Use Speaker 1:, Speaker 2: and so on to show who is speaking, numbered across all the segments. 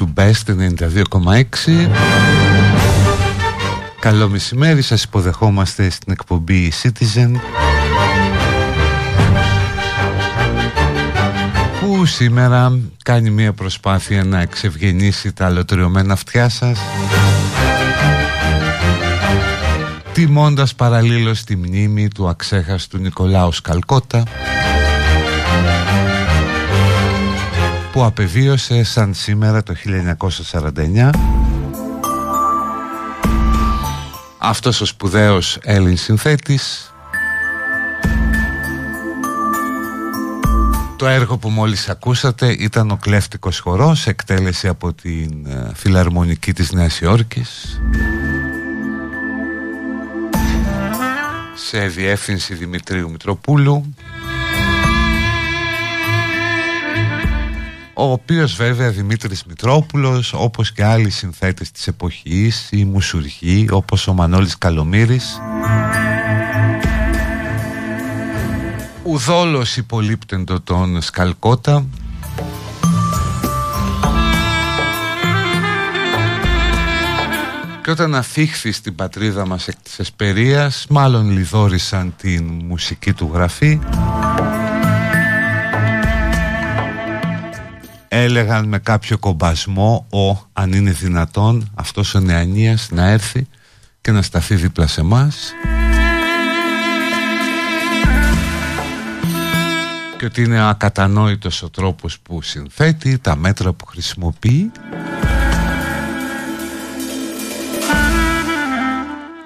Speaker 1: του Best 92,6 Καλό μεσημέρι, σας υποδεχόμαστε στην εκπομπή Citizen. Που σήμερα κάνει μια προσπάθεια να εξευγενήσει τα λωτριωμένα αυτιά σας τιμώντας παραλλήλως τη μνήμη του αξέχαστου Νικολάου Σκαλκότα που απεβίωσε σαν σήμερα το 1949 αυτός ο σπουδαίος Έλλην συνθέτης. Το έργο που μόλις ακούσατε ήταν ο Κλέφτικος Χορός εκτέλεση από την ε, Φιλαρμονική της Νέας Υόρκης. Σε διεύθυνση Δημητρίου Μητροπούλου ο οποίος βέβαια Δημήτρης Μητρόπουλος όπως και άλλοι συνθέτες της εποχής οι μουσουργοί όπως ο Μανώλης Καλομύρης ουδόλως υπολείπτεντο τον Σκαλκότα. Και όταν αφήχθη στην πατρίδα μας εκ της Εσπερίας μάλλον λιδόρισαν την μουσική του γραφή έλεγαν με κάποιο κομπασμό ο αν είναι δυνατόν αυτός ο νεανίας να έρθει και να σταθεί δίπλα σε μας και ότι είναι ακατανόητος ο τρόπος που συνθέτει, τα μέτρα που χρησιμοποιεί.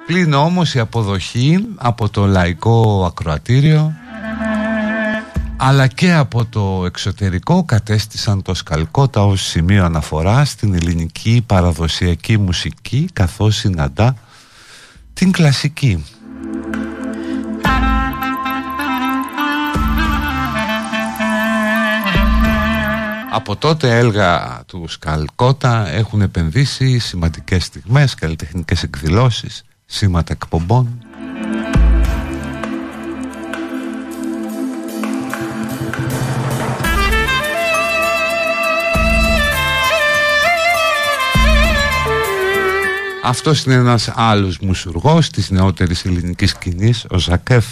Speaker 1: Πλην όμως η αποδοχή από το λαϊκό ακροατήριο αλλά και από το εξωτερικό κατέστησαν το Σκαλκότα ως σημείο αναφορά στην ελληνική παραδοσιακή μουσική καθώς συναντά την κλασική. Από τότε έλγα του Σκαλκότα έχουν επενδύσει σημαντικές στιγμές, καλλιτεχνικές εκδηλώσεις, σήματα εκπομπών Αυτός είναι ένας άλλος μουσουργός της νεότερης ελληνικής σκηνής, ο Ζακέφ.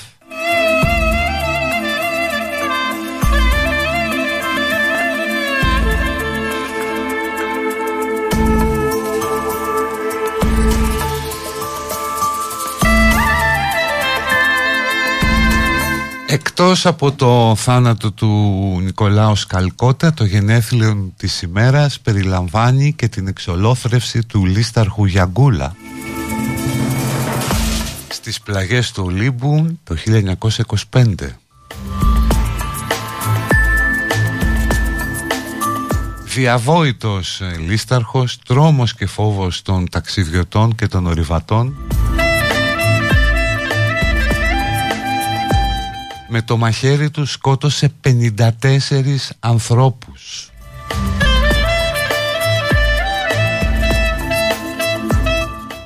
Speaker 1: Εκτός από το θάνατο του Νικολάους Σκαλκότα, το γενέθλιο της ημέρας περιλαμβάνει και την εξολόθρευση του Λίσταρχου Γιαγκούλα στις πλαγιές του Ολύμπου το 1925. Διαβόητος Λίσταρχος, τρόμος και φόβος των ταξιδιωτών και των ορειβατών με το μαχαίρι του σκότωσε 54 ανθρώπους.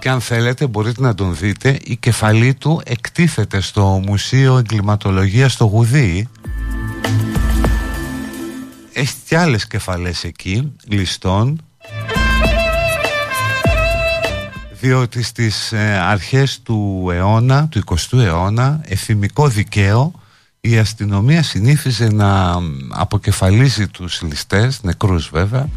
Speaker 1: Και αν θέλετε μπορείτε να τον δείτε. Η κεφαλή του εκτίθεται στο Μουσείο Εγκληματολογίας στο Γουδί. Έχει και άλλες κεφαλές εκεί ληστών. Διότι στις ε, αρχές του αιώνα, του 20ου αιώνα εφημικό δικαίο η αστυνομία συνήθιζε να αποκεφαλίζει τους ληστές, νεκρούς βέβαια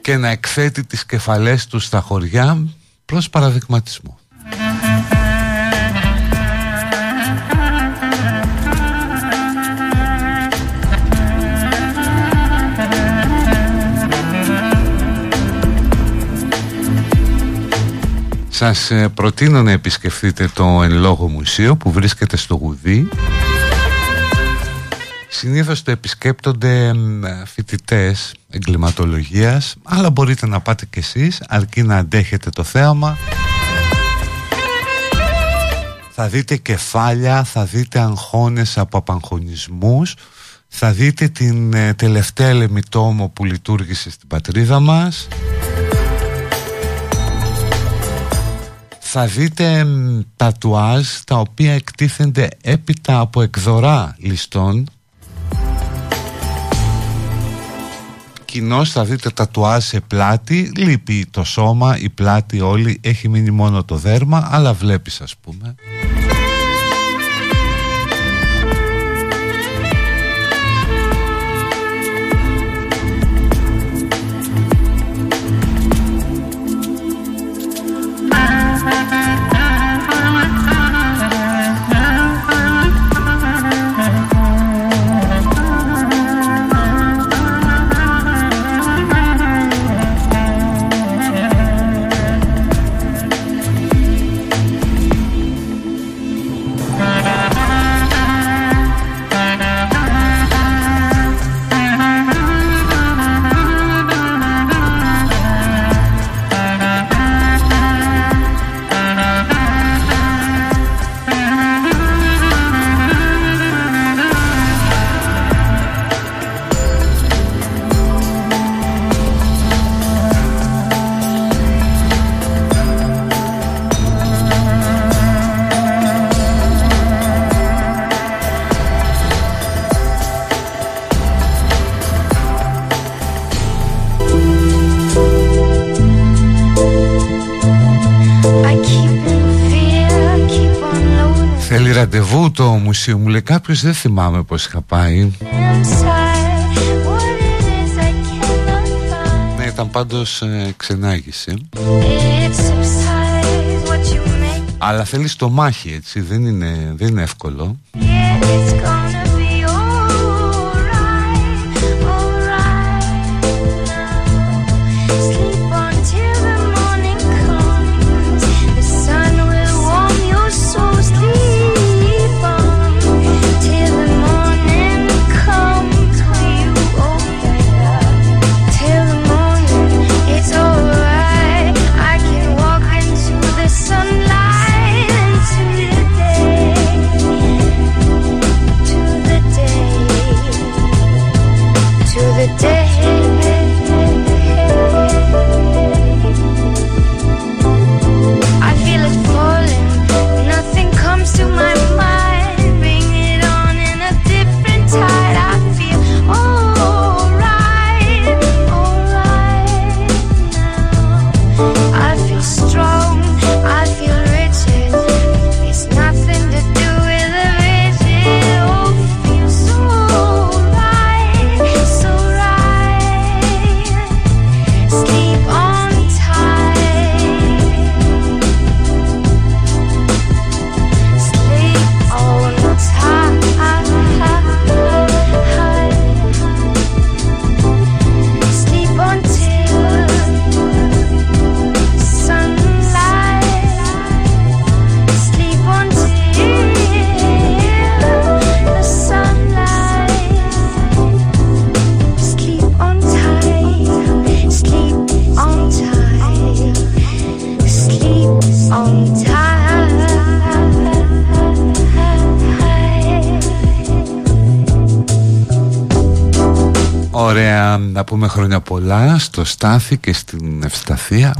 Speaker 1: και να εκθέτει τις κεφαλές τους στα χωριά προς παραδειγματισμό. Σας ε, προτείνω να επισκεφτείτε το εν λόγω μουσείο που βρίσκεται στο Γουδί. Συνήθως το επισκέπτονται φοιτητές εγκληματολογίας αλλά μπορείτε να πάτε κι εσείς αρκεί να αντέχετε το θέαμα. Θα δείτε κεφάλια, θα δείτε αγχώνες από απαγχωνισμούς θα δείτε την ε, τελευταία λεμιτόμο που λειτουργήσε στην πατρίδα μας θα δείτε τατουάζ τα οποία εκτίθενται έπειτα από εκδορά ληστών. Κοινώς θα δείτε τατουάζ σε πλάτη. Λείπει το σώμα, η πλάτη όλη έχει μείνει μόνο το δέρμα αλλά βλέπεις ας πούμε ραντεβού το μουσείο μου λέει κάποιος δεν θυμάμαι πως είχα πάει. Ναι ήταν πάντως ε, ξενάγηση Αλλά θέλεις το μάχη έτσι δεν είναι, δεν είναι εύκολο. Ωραία, πολλά στο Στάθη και στην Ευσταθία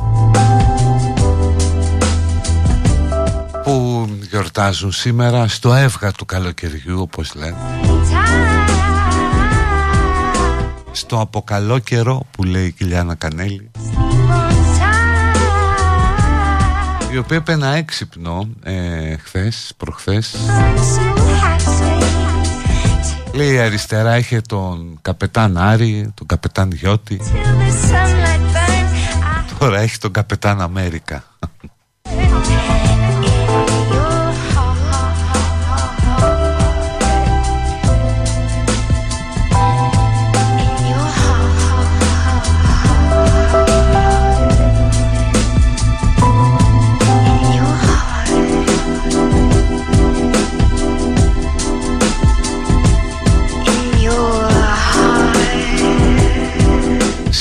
Speaker 1: που γιορτάζουν σήμερα στο έβγα του καλοκαιριού όπως λένε. Στο αποκαλό καιρό που λέει η Κιλιάνα Κανέλη η οποία έπαινα έξυπνο ε, χθες, προχθές Λέει αριστερά είχε τον καπετάν Άρη, τον καπετάν Γιώτη. Τώρα έχει τον καπετάν Αμέρικα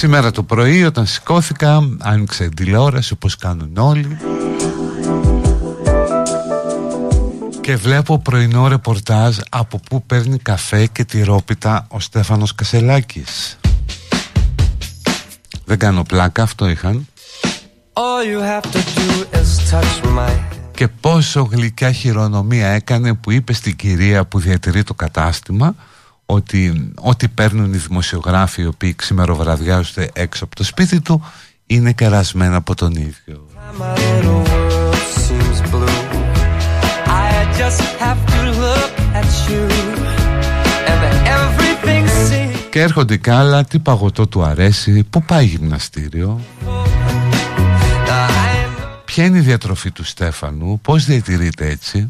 Speaker 1: Σήμερα το πρωί όταν σηκώθηκα άνοιξε τηλεόραση όπως κάνουν όλοι. Και βλέπω πρωινό ρεπορτάζ από που παίρνει καφέ και τυρόπιτα ο Στέφανος Κασελάκης. Δεν κάνω πλάκα, αυτό είχαν. Και πόσο γλυκιά χειρονομία έκανε που είπε στην κυρία που διατηρεί το κατάστημα ότι ό,τι παίρνουν οι δημοσιογράφοι οι οποίοι ξημεροβραδιάζονται έξω από το σπίτι του είναι κερασμένα από τον ίδιο. Και έρχονται κι άλλα, τι παγωτό του αρέσει, πού πάει γυμναστήριο. Ποια είναι η διατροφή του Στέφανου, πώς διατηρείται έτσι.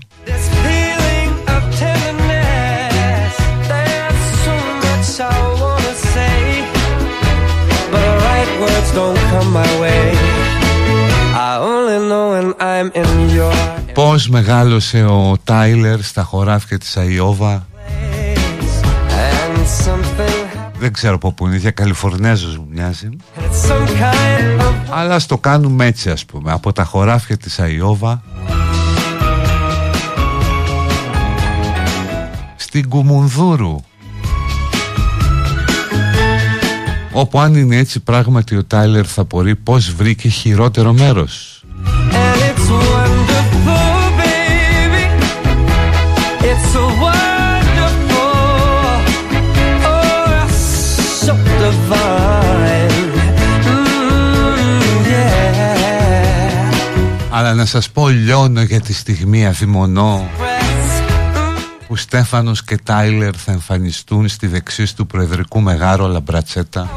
Speaker 1: Πώς μεγάλωσε ο Τάιλερ στα χωράφια της Αϊόβα; Δεν ξέρω από πού είναι, για Καλιφορνέζος μου μοιάζει. Αλλά στο κάνουμε έτσι ας πούμε. Από τα χωράφια της Αϊόβα Στην Κουμουνδούρου Όπου αν είναι έτσι πράγματι ο Τάιλερ θα μπορεί πως βρήκε χειρότερο μέρος. Αλλά να σας πω λιώνω για τη στιγμή αδειμονώ που Στέφανος και Τάιλερ θα εμφανιστούν στη δεξίωση του Προεδρικού Μεγάρο Λαμπρατσέτα.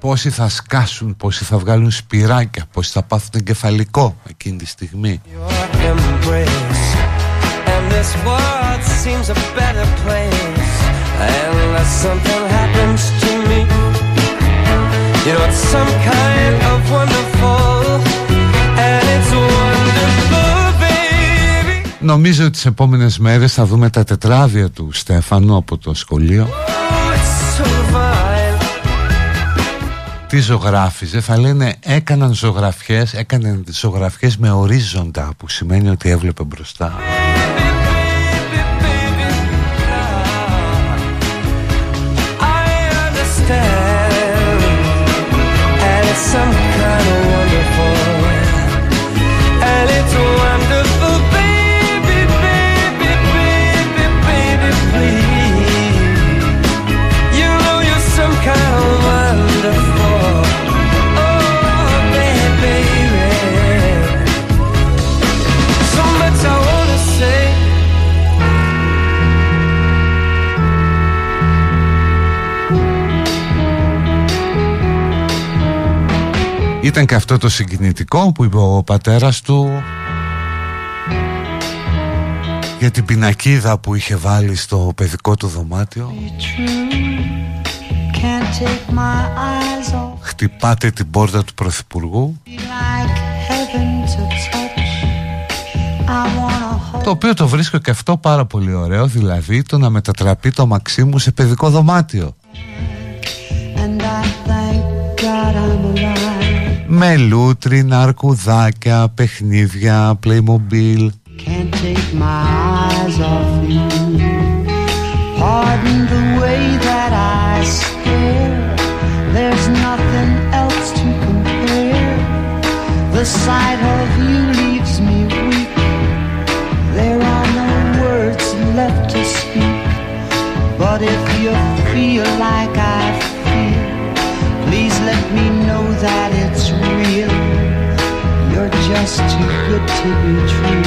Speaker 1: Πόσοι θα σκάσουν, πόσοι θα βγάλουν σπυράκια, πόσοι θα πάθουν εγκεφαλικό εκείνη τη στιγμή. You know, it's some kind of wonderful, Νομίζω ότι τις επόμενες μέρες θα δούμε τα τετράδια του Στέφανου από το σχολείο. Τι ζωγράφιζε, θα λένε έκαναν ζωγραφιές, έκαναν ζωγραφιές με ορίζοντα που σημαίνει ότι έβλεπε μπροστά. Some Ήταν και αυτό το συγκινητικό που είπε ο πατέρας του για την πινακίδα που είχε βάλει στο παιδικό του δωμάτιο. Χτυπάτε την πόρτα του Πρωθυπουργού. Το οποίο το βρίσκω και αυτό πάρα πολύ ωραίο Δηλαδή το να μετατραπεί το Μαξίμου σε παιδικό δωμάτιο με λούτρινα, αρκουδάκια, παιχνίδια, Playmobil Can't take my eyes off you Pardon the way
Speaker 2: scare. There's nothing else to compare. The sight of you leaves me weak. There are no words left to speak. But if you feel like I feel, please let me know that it's real. You're just too good to be true.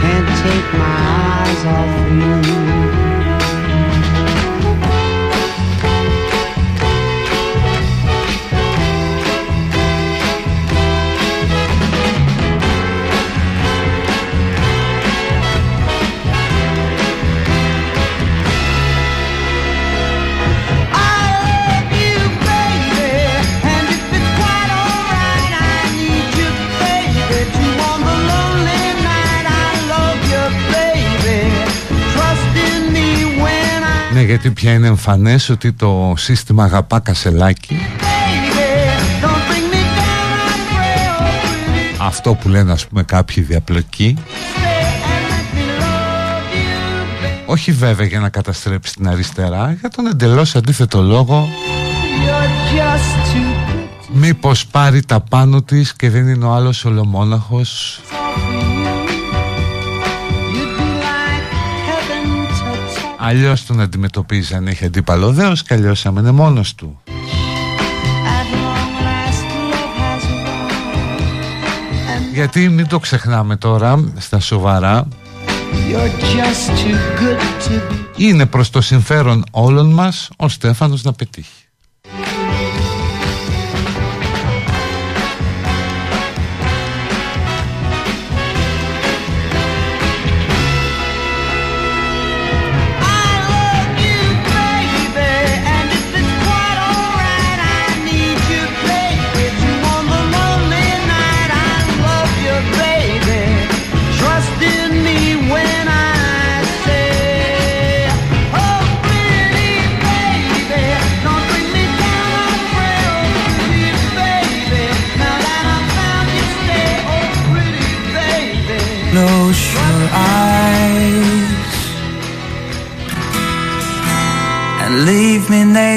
Speaker 2: Can't take my eyes off you.
Speaker 1: Γιατί πια είναι εμφανές ότι το σύστημα αγαπά κασελάκι. Αυτό που λένε ας πούμε κάποιοι διαπλοκοί Όχι βέβαια για να καταστρέψει την αριστερά Για τον εντελώς αντίθετο λόγο. Μήπως πάρει τα πάνω της και δεν είναι ο άλλος ολομόναχος Αλλιώς τον αντιμετωπίζεις αν έχει αντίπαλο δέος και αλλιώς είναι μόνος του. Γιατί μην το ξεχνάμε τώρα στα σοβαρά. Είναι προς το συμφέρον όλων μας ο Στέφανος να πετύχει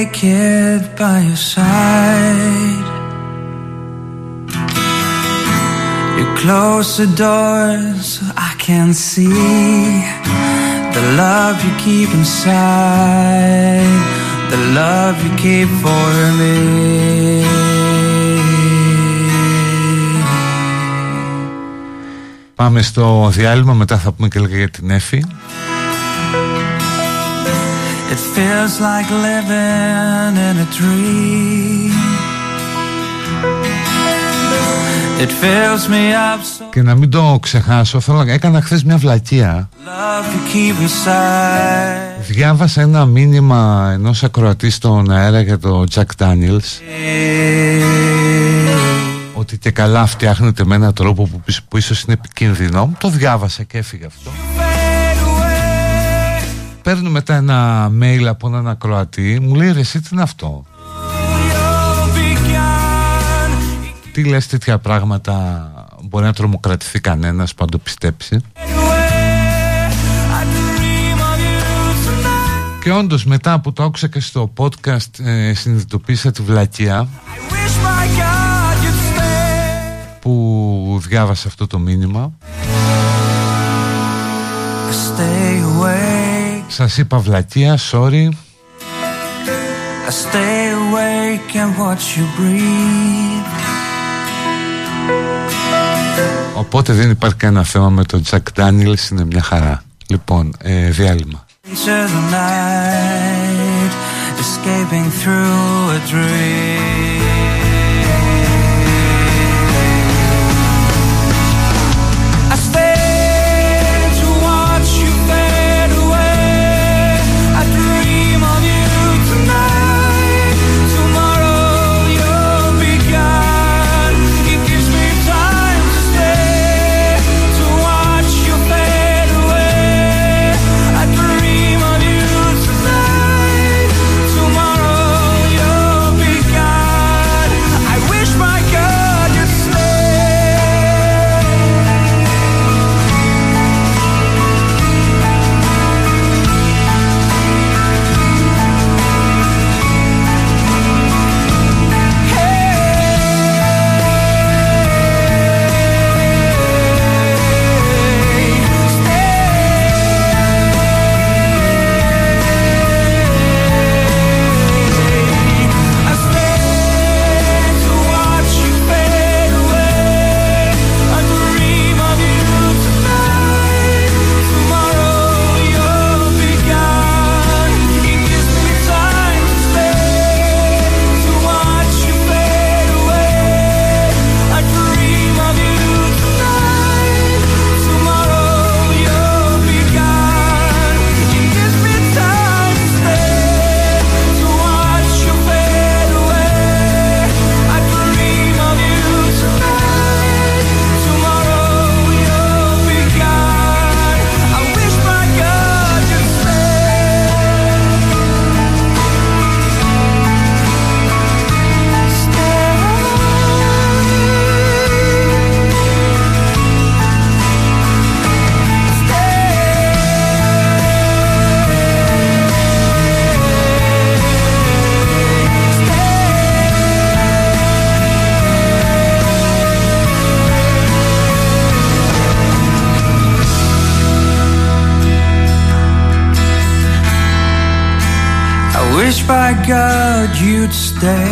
Speaker 3: naked by your side. You close the door so I can see the love you keep inside, the love you keep for me.
Speaker 1: Πάμε στο διάλειμμα, μετά θα πούμε και λίγα για την Εφη.
Speaker 3: It feels like living in a dream. It fills me up so
Speaker 1: Και να μην το ξεχάσω, θέλω να έκανα χθες μια βλακεία.
Speaker 3: love to keep inside.
Speaker 1: Διάβασα ένα μήνυμα ενός ακροατής στον αέρα για το Jack Daniels ότι και καλά φτιάχνεται με έναν τρόπο που, που ίσως είναι επικίνδυνο. Το διάβασα και έφυγε αυτό. Παίρνω μετά ένα mail από έναν ακροατή, μου λέει ρε εσύ τι είναι αυτό; Τι λες τέτοια πράγματα μπορεί να τρομοκρατηθεί κανένας που αν το πιστέψει. Και όντως μετά που το άκουσα και στο podcast ε, συνειδητοποίησα τη βλακεία που διάβασα αυτό το μήνυμα.
Speaker 3: Stay away,
Speaker 1: σας είπα βλακία sorry. Οπότε δεν υπάρχει κανένα θέμα με τον Τζακ Ντάνιλς, είναι μια χαρά. Λοιπόν, ε, διάλειμμα. day.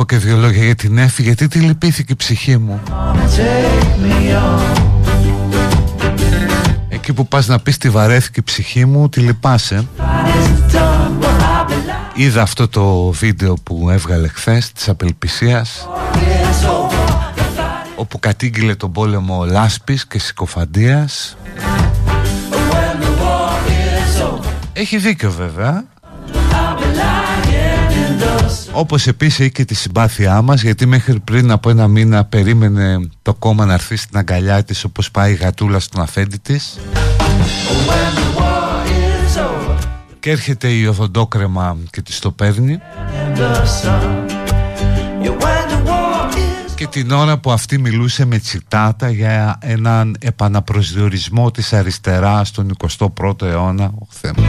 Speaker 1: Πω και δύο λόγια για την Εφη γιατί τη λυπήθηκε η ψυχή μου
Speaker 2: Come on and take me on.
Speaker 1: Εκεί που πας να πεις τη βαρέθηκε η ψυχή μου τη λυπάσαι
Speaker 2: Fight is done, well I'll be lying.
Speaker 1: Είδα αυτό το βίντεο που έβγαλε χθες της απελπισίας
Speaker 2: It's over. The fight
Speaker 1: όπου κατήγγειλε τον πόλεμο λάσπης και συκοφαντίας
Speaker 2: when the war is over.
Speaker 1: Έχει δίκιο βέβαια Όπως επίσης έχει και τη συμπάθειά μας γιατί μέχρι πριν από ένα μήνα περίμενε το κόμμα να έρθει στην αγκαλιά της όπως πάει η γατούλα στον αφέντη της.
Speaker 2: When the war is over.
Speaker 1: Και έρχεται η οδοντόκρεμα και της το παίρνει.
Speaker 2: In the sun. Yeah, when the war is
Speaker 1: και την ώρα που αυτή μιλούσε με τσιτάτα για έναν επαναπροσδιορισμό της αριστεράς στον 21ο αιώνα. Ο Θεέ μου.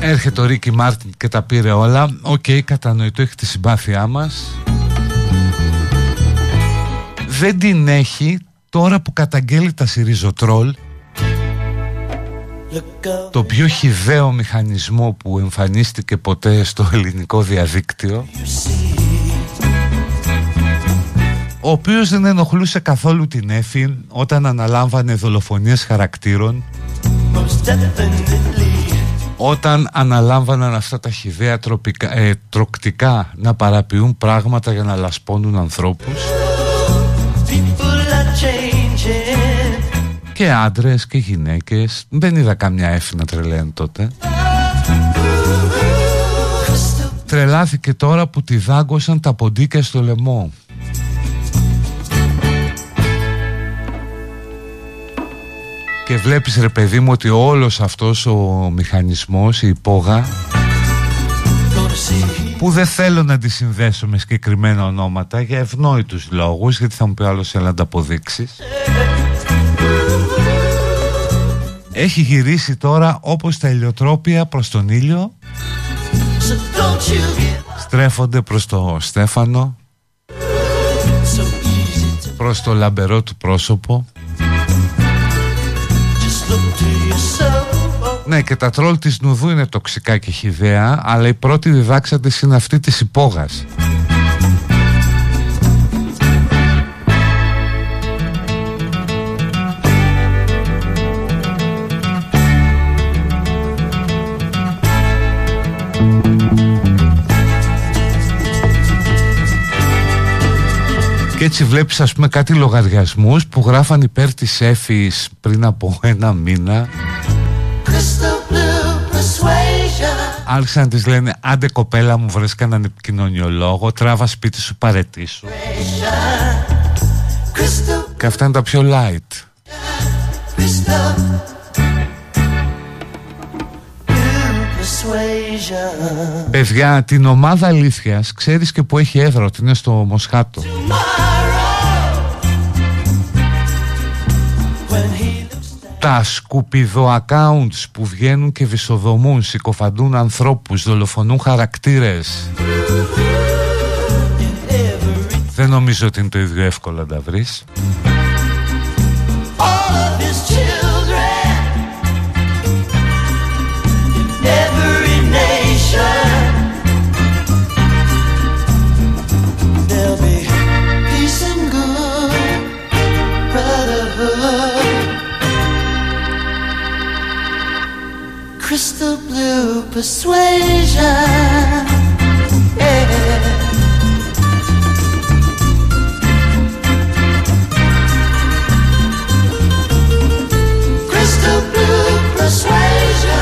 Speaker 1: Έρχεται ο Ρίκι Μάρτιν και τα πήρε όλα. Οκ, κατανοητό, έχει τη συμπάθειά μας. Δεν την έχει τώρα που καταγγέλει τα Σιριζοτρόλ.
Speaker 2: Look up,
Speaker 1: Το πιο χιδαίο μηχανισμό που εμφανίστηκε ποτέ στο ελληνικό διαδίκτυο. Ο οποίος δεν ενοχλούσε καθόλου την Έφη όταν αναλάμβανε δολοφονίες χαρακτήρων.
Speaker 2: most definitely.
Speaker 1: Όταν αναλάμβαναν αυτά τα χιδαία τροπικά, ε, τροκτικά να παραποιούν πράγματα για να λασπώνουν ανθρώπους.
Speaker 2: People are changing.
Speaker 1: και άντρες και γυναίκες. Δεν είδα καμιά Έφη να τρελαίνει τότε. Τρελάθηκε τώρα που τη δάγκωσαν τα ποντίκια στο λαιμό και βλέπεις ρε παιδί μου ότι όλος αυτός ο μηχανισμός, η υπόγα που δεν θέλω να τη συνδέσω με συγκεκριμένα ονόματα για ευνόητους λόγους γιατί θα μου πει άλλος έλα να τα αποδείξεις έχει γυρίσει τώρα όπως τα ηλιοτρόπια προς τον ήλιο. Στρέφονται προς το Στέφανο. Προς το λαμπερό του πρόσωπο ναι και τα τρόλ της Νουδού είναι τοξικά και χιδέα αλλά οι πρώτοι διδάξαντες είναι αυτοί της υπόγας Και έτσι βλέπεις ας πούμε κάτι λογαριασμούς που γράφαν υπέρ της Έφης πριν από ένα μήνα. Άρχισαν να της λένε άντε κοπέλα μου βρες κανέναν επικοινωνιολόγο τράβα σπίτι σου παρετήσου Και αυτά είναι τα πιο light. Παιδιά, την ομάδα αλήθειας ξέρεις και που έχει έδρα ότι είναι στο Μοσχάτο. Τα σκουπιδο accounts που βγαίνουν και βυσοδομούν, συκοφαντούν ανθρώπους, δολοφονούν χαρακτήρες. Δεν νομίζω ότι είναι το ίδιο εύκολο να τα βρεις.
Speaker 4: Crystal blue persuasion. Yeah. Crystal blue persuasion.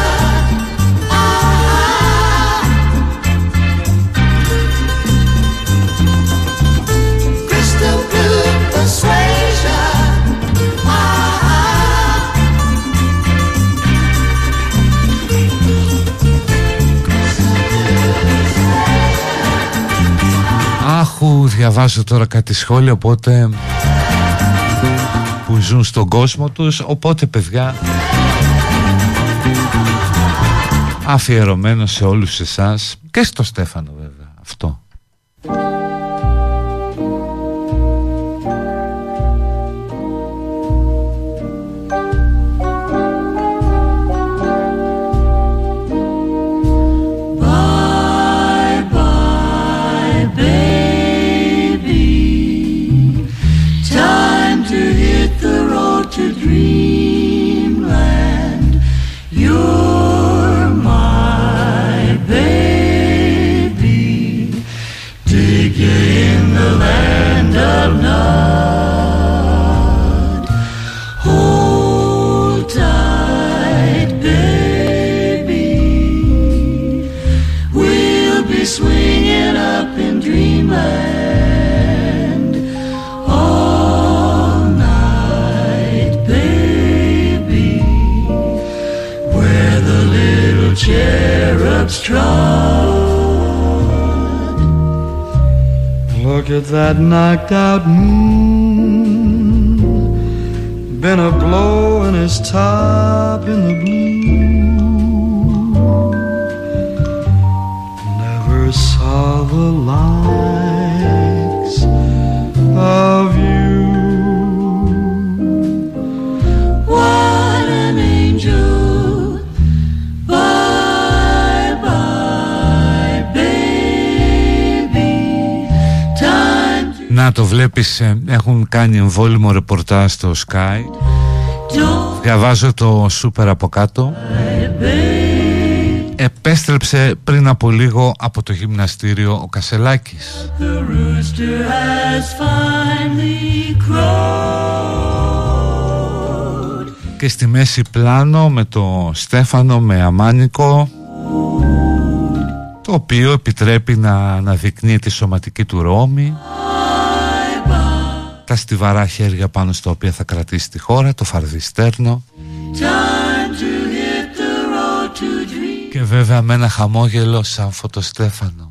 Speaker 1: Άχου, διαβάζω τώρα κάτι σχόλια, οπότε που ζουν στον κόσμο τους, οπότε παιδιά αφιερωμένο σε όλους εσάς και στο Στέφανο βέβαια αυτό.
Speaker 5: Knocked out moon.
Speaker 1: Το βλέπεις, ε, έχουν κάνει εμβόλυμο ρεπορτάζ στο Sky.
Speaker 4: Don't
Speaker 1: Διαβάζω το σούπερ από κάτω. Επέστρεψε πριν από λίγο από το γυμναστήριο ο Κασελάκης.
Speaker 4: The rooster has finally crowed.
Speaker 1: Και στη μέση πλάνο με το Στέφανο με αμάνικο Το οποίο επιτρέπει να αναδεικνύει τη σωματική του ρόμη Τα στιβαρά χέρια πάνω στα οποία θα κρατήσει τη χώρα Το φαρδιστέρνο
Speaker 4: Time to hit the road to dream.
Speaker 6: Και βέβαια με ένα χαμόγελο σαν φωτοστέφανο.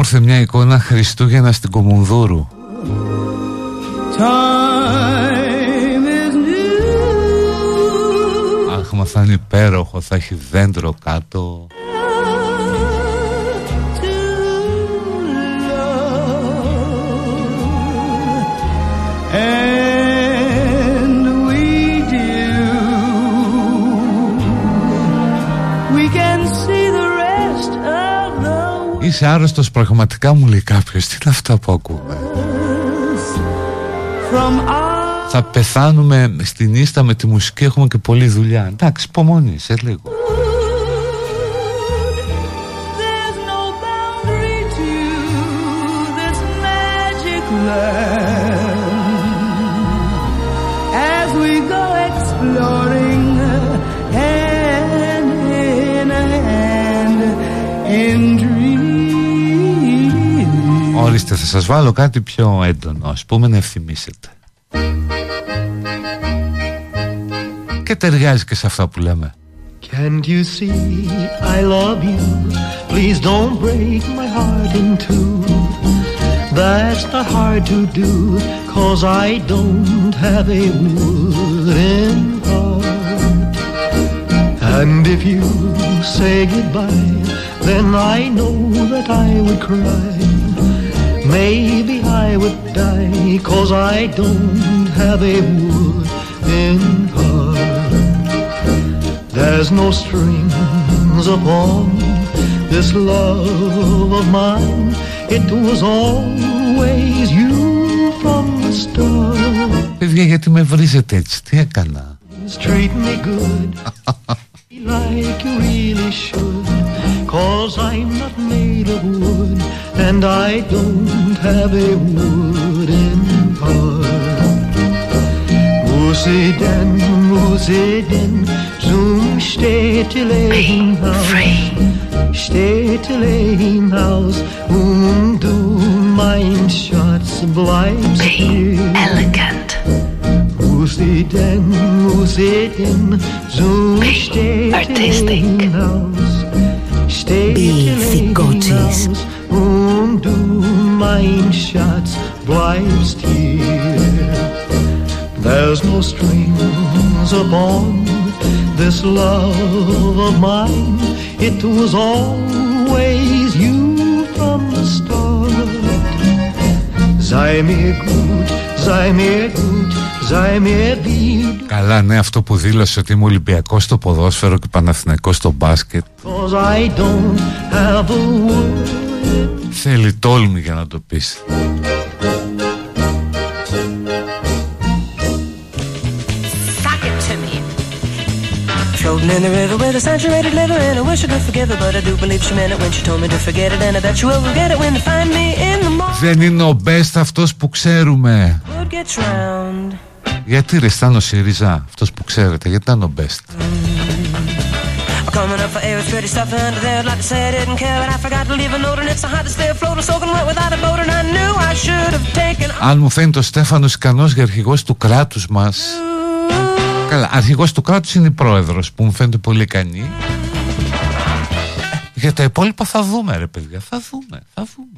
Speaker 6: Ήρθε μια εικόνα Χριστούγεννα στην Κομουνδούρου Αχ μα θα είναι υπέροχο θα έχει δέντρο κάτω Είσαι άρρωστος πραγματικά μου λέει κάποιος. Τι είναι αυτά που ακούμε; Θα πεθάνουμε στην ίστα με τη μουσική Έχουμε και πολλή δουλειά. Εντάξει υπομονής σε λίγο Ορίστε, θα σας βάλω κάτι πιο έντονο, ας πούμε να ευθυμίσετε. Και ταιριάζει και σε αυτά που λέμε. Can't you see I love you Please don't break my heart in two That's not hard to do Cause I don't have a wooden heart And if you say goodbye Then I know that I would cry Maybe I would die Cause I don't have a wooden heart There's no strings upon this love of mine It was always you from the start Παιδιά γιατί με βρίζετε έτσι, τι έκανα Treat me good like you really should Cause I'm not made of wood and I don't have a wooden heart. Muss ich denn, wo sie denn zum Städteleben Haus, Städteleben Haus, und du, mein Schatz, bleibst Be hier. elegant. Wo sie denn, wo sie denn zum Städteleben Haus, Städteleben Haus, Und du, mein Schatz, bleibst hier. There's no strings upon this love of mine. It was always you from the start. Sei mir gut, sei mir gut, sei mir lieb. Καλά, ναι, αυτό που δήλωσε ότι είμαι Ολυμπιακό στο ποδόσφαιρο και Παναθηναϊκό στο μπάσκετ. Θέλει τόλμη για να το πεις. Floating in the river with a saturated liver And I wish I could forgive her But I do believe she meant it when she told me to forget it And I bet you will forget it when you find me in the morning Δεν είναι ο best αυτός που ξέρουμε Γιατί ρε ήταν ο ΣΥΡΙΖΑ Αυτός που ξέρετε Γιατί ήταν ο best Coming up for air, it's pretty stuff under there. Like to say I didn't care, but I forgot to leave a note, and it's so hot to stay afloat or soaking wet without a boat, and I knew I should have taken. Αν μου φαίνεται ο Στέφανος ικανός για αρχηγός του κράτους μας. Καλά, αρχηγός του κράτους είναι η πρόεδρος που μου φαίνεται πολύ ικανή. Για τα υπόλοιπα θα δούμε ρε παιδιά, θα δούμε, θα δούμε.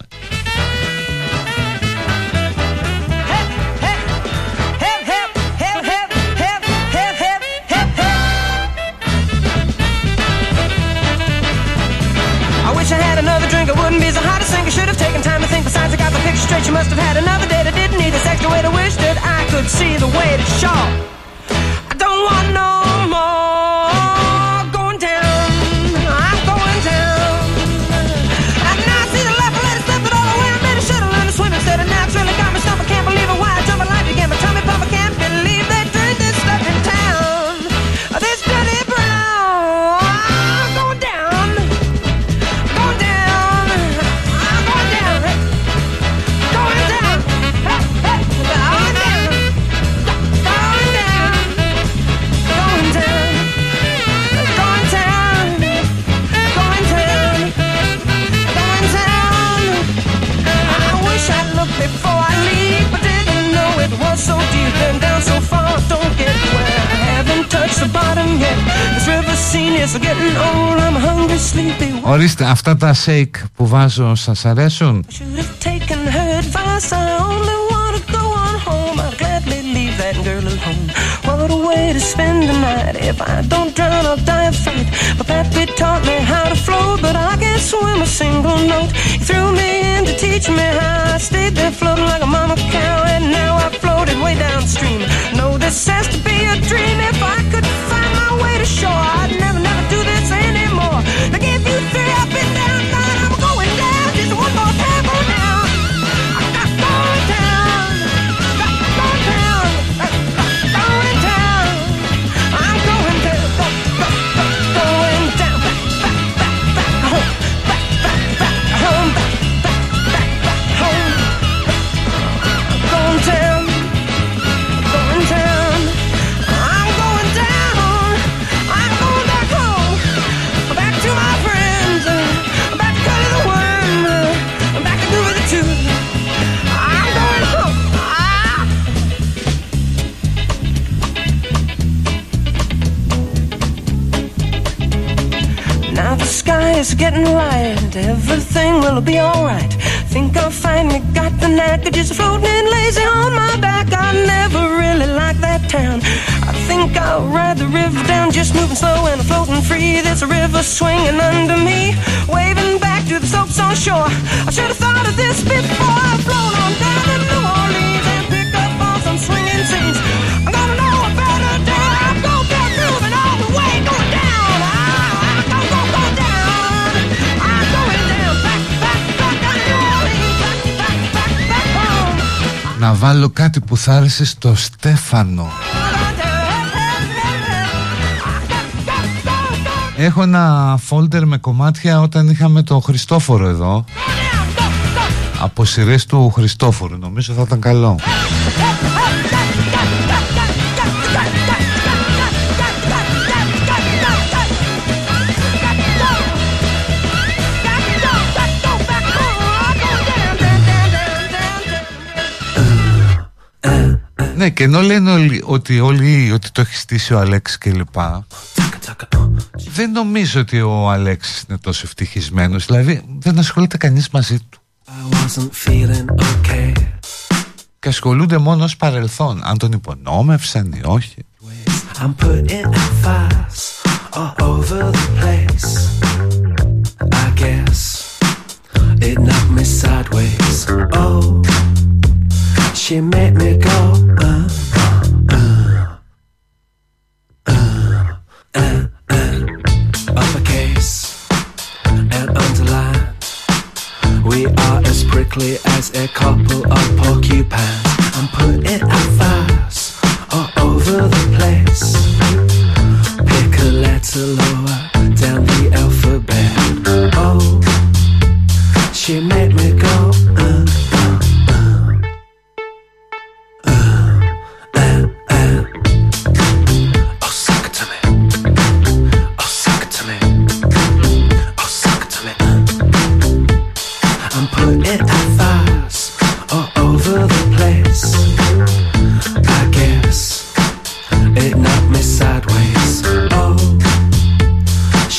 Speaker 6: Wish I had another drink, I wouldn't be so heartless. I Should have taken time to think. Besides, I got the picture straight. You must have had another date. I didn't need this extra way to wish that I could
Speaker 7: see the way to shore. I don't want no the bottom yet. This river scene is getting old. I'm hungry, sleepy.
Speaker 1: Ορίστε, αυτά τα shake που βάζω σας αρέσουν.
Speaker 7: Should have taken her advice. I only want to go on home. I'd gladly leave that girl alone. What a way to spend the night. If I don't drown, I'll die of fright. My pappy taught me how to float, but I can't swim a single note. He threw me in to teach me how. I stayed there floating like a mama cow, and now I floated way downstream. Is getting light, everything will be alright. Think I finally got the knack of just floating lazy on my back. I never really liked that town. I think I'll ride the river down, just moving slow and floating free. There's a river swinging under me, waving back to the soaps on shore. I should have thought of this before I flown on down
Speaker 1: Να βάλω κάτι που θα άρεσε στο Στέφανο. Έχω ένα folder με κομμάτια όταν είχαμε το Χριστόφορο εδώ. Από σειρές του Χριστόφορου. Νομίζω θα ήταν καλό. Ναι, και ενώ λένε όλοι, ότι όλοι ότι το έχει στήσει ο Αλέξης κλπ. Δεν νομίζω ότι ο Αλέξης είναι τόσο ευτυχισμένος. Δηλαδή δεν ασχολείται κανείς μαζί του.
Speaker 8: I wasn't feeling okay.
Speaker 1: Και ασχολούνται μόνο ως παρελθόν. Αν τον υπονόμευσαν ή όχι.
Speaker 8: I'm putting out fires all over the place. I guess it knocked me sideways. Oh, she made me go. Uh, uh, uh, uh, uh. Uppercase and underline. We are as prickly as a couple of porcupines. I'm putting out fires all over the place. Pick a letter lower down the alphabet. Oh, she made me go.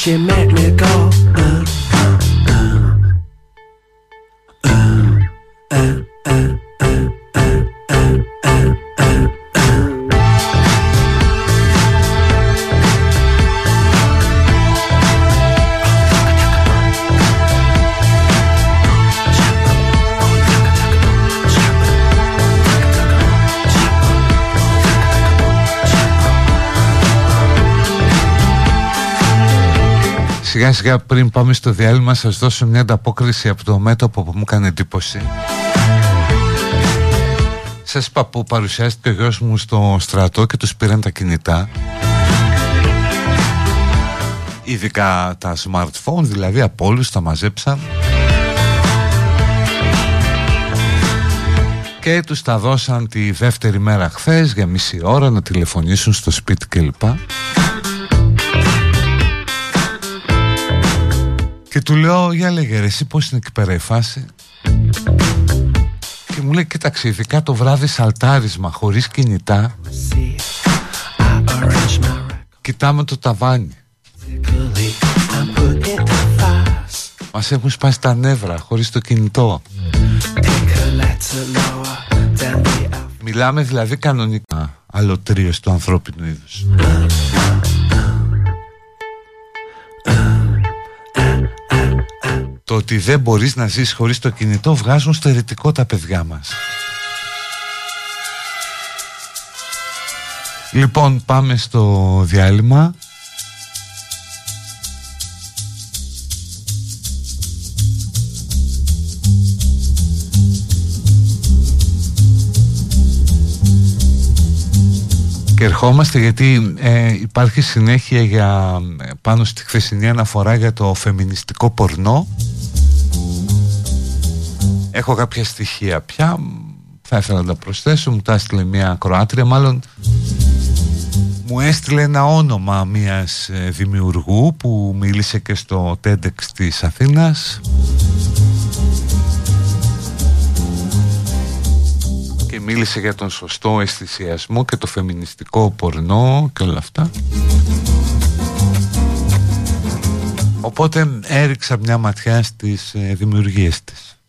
Speaker 8: She made me
Speaker 1: Σιγά σιγά πριν πάμε στο διάλειμμα σας δώσω μια ανταπόκριση από το μέτωπο που μου έκανε εντύπωση. Σας είπα που παρουσιάστηκε ο γιος μου στο στρατό και τους πήραν τα κινητά. Ειδικά τα smartphone, δηλαδή από όλους τα μαζέψαν. Και τους τα δώσαν τη δεύτερη μέρα χθες για μισή ώρα να τηλεφωνήσουν στο σπίτι κλπ. Και του λέω για λέγε ρε εσύ πως είναι εκεί πέρα η φάση; Και μου λέει κοίταξε ειδικά το βράδυ σαλτάρισμα χωρίς κινητά Κοιτάμε το ταβάνι. Μας έχουν σπάσει τα νεύρα χωρίς το κινητό. Μιλάμε δηλαδή κανονικά αλωτρίως του ανθρώπινου είδους Το ότι δεν μπορείς να ζεις χωρίς το κινητό βγάζουν στο ερετικό τα παιδιά μας Λοιπόν πάμε στο διάλειμμα Και ερχόμαστε γιατί ε, υπάρχει συνέχεια για, ε, πάνω στη χθεσινή αναφορά για το φεμινιστικό πορνό. Έχω κάποια στοιχεία πια, θα ήθελα να τα προσθέσω, μου τα έστειλε μια Κροάτρια, μάλλον μου έστειλε ένα όνομα μιας ε, δημιουργού που μίλησε και στο TEDx της Αθήνας και μίλησε για τον σωστό αισθησιασμό και το φεμινιστικό πορνό και όλα αυτά. Οπότε έριξα μια ματιά στις ε, δημιουργίες της.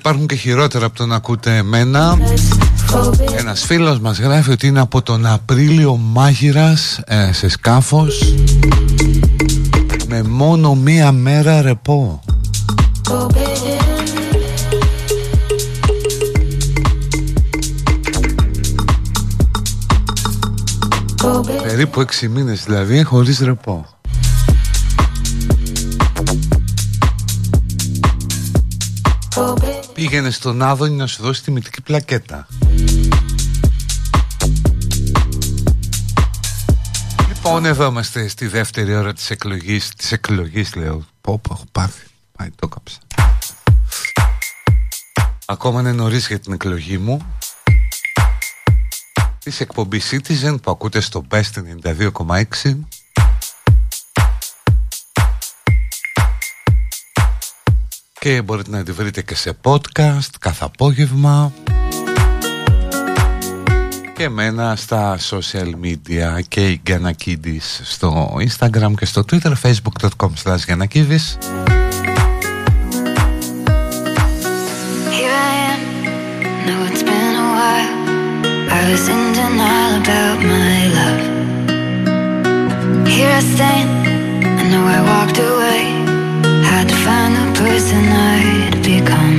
Speaker 1: υπάρχουν και χειρότερα από το να ακούτε εμένα.
Speaker 9: forbidden.
Speaker 1: Ένας φίλος μας γράφει ότι είναι από τον Απρίλιο μάγειρας ε, σε σκάφος με μόνο μία μέρα ρεπό. Περίπου έξι μήνες δηλαδή χωρίς ρεπό. Πήγαινε στον Άδωνη να σου δώσει τη μυτική πλακέτα. Λοιπόν, εδώ είμαστε στη δεύτερη ώρα της εκλογής. Της εκλογής λέω. Πω πω, έχω πάθει. Πάει, το κάψα. Ακόμα είναι νωρίς για την εκλογή μου. Της εκπομπής Citizen που ακούτε στο Best 92,6. και μπορείτε να τη βρείτε και σε podcast κάθε απόγευμα. Και εμένα στα social media και η Γιανακίδης στο Instagram και στο Twitter facebook.com slash
Speaker 10: person I'd become.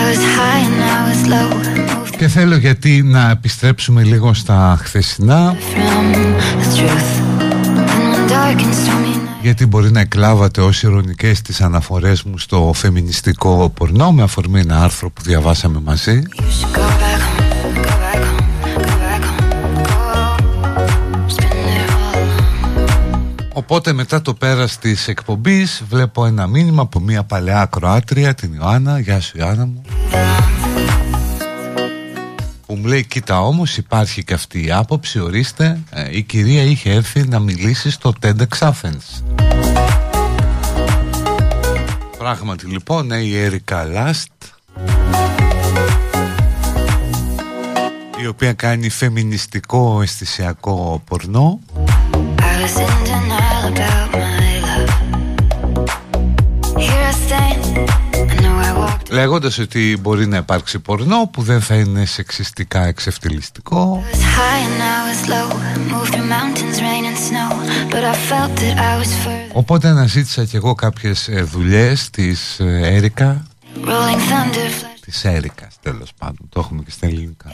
Speaker 10: I was high and I was low. Moved
Speaker 1: Και θέλω γιατί να επιστρέψουμε λίγο στα χθεσινά
Speaker 10: from the truth. And one dark and stormy night.
Speaker 1: γιατί μπορεί να εκλάβατε ως ηρωνικές τις αναφορές μου στο φεμινιστικό πορνό με αφορμή ένα άρθρο που διαβάσαμε μαζί Οπότε μετά το πέρας της εκπομπής βλέπω ένα μήνυμα από μια παλαιά ακροάτρια την Ιωάννα. Γεια σου Ιωάννα μου. Που μου λέει κοίτα όμως υπάρχει και αυτή η άποψη ορίστε. Ε, η κυρία είχε έρθει να μιλήσει στο TEDx Athens Πράγματι λοιπόν ναι, η Έρικα Λάστ η οποία κάνει φεμινιστικό αισθησιακό πορνό λέγοντας ότι μπορεί να υπάρξει πορνό που δεν θα είναι σεξιστικά εξευτελιστικό
Speaker 10: I was high and I was low. Moved through mountains, rain and snow. But I felt that I was further.
Speaker 1: οπότε αναζήτησα κι εγώ κάποιες ε, δουλειές της ε, Έρικα
Speaker 10: Rolling thunder, flash.
Speaker 1: της Έρικας τέλος πάντων το έχουμε και στα ελληνικά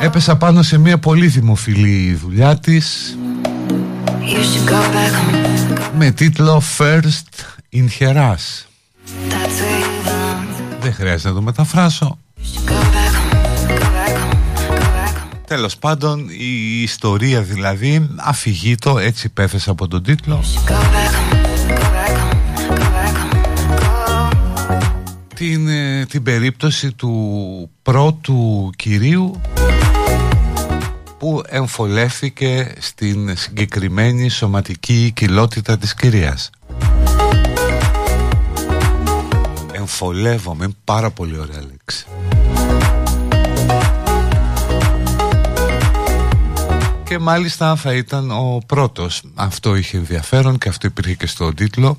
Speaker 1: Έπεσα πάνω σε μια πολύ δημοφιλή δουλειά της. Με τίτλο First in Heras. Δεν χρειάζεται να το μεταφράσω. Τέλος πάντων η ιστορία δηλαδή αφηγείτο έτσι πέφεσε από τον τίτλο. Την, ε, την περίπτωση του πρώτου κυρίου που εμφολεύθηκε στην συγκεκριμένη σωματική κοιλότητα της κυρίας; Εμφολεύομαι, είναι πάρα πολύ ωραία λέξη. Και μάλιστα θα ήταν ο πρώτος. Αυτό είχε ενδιαφέρον και αυτό υπήρχε και στον τίτλο.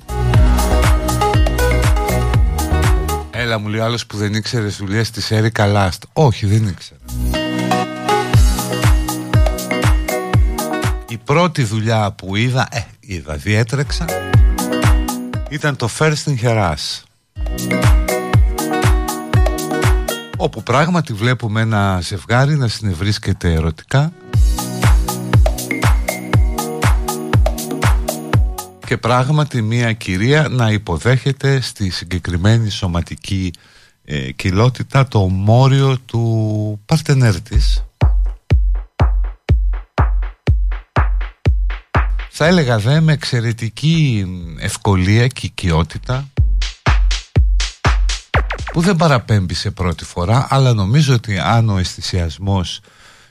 Speaker 1: Έλα μου λέει ο άλλος που δεν ήξερε δουλειές της Έρικα Λάστ. Όχι δεν ήξερα. Η πρώτη δουλειά που είδα, ε, είδα, διέτρεξα, ήταν το First in Heras. Όπου πράγματι βλέπουμε ένα ζευγάρι να συνευρίσκεται ερωτικά και πράγματι μια κυρία να υποδέχεται στη συγκεκριμένη σωματική ε, κοιλότητα το μόριο του παρτενέρ της. Θα έλεγα δε με εξαιρετική ευκολία και οικειότητα που δεν παραπέμπει σε πρώτη φορά αλλά νομίζω ότι αν ο αισθησιασμός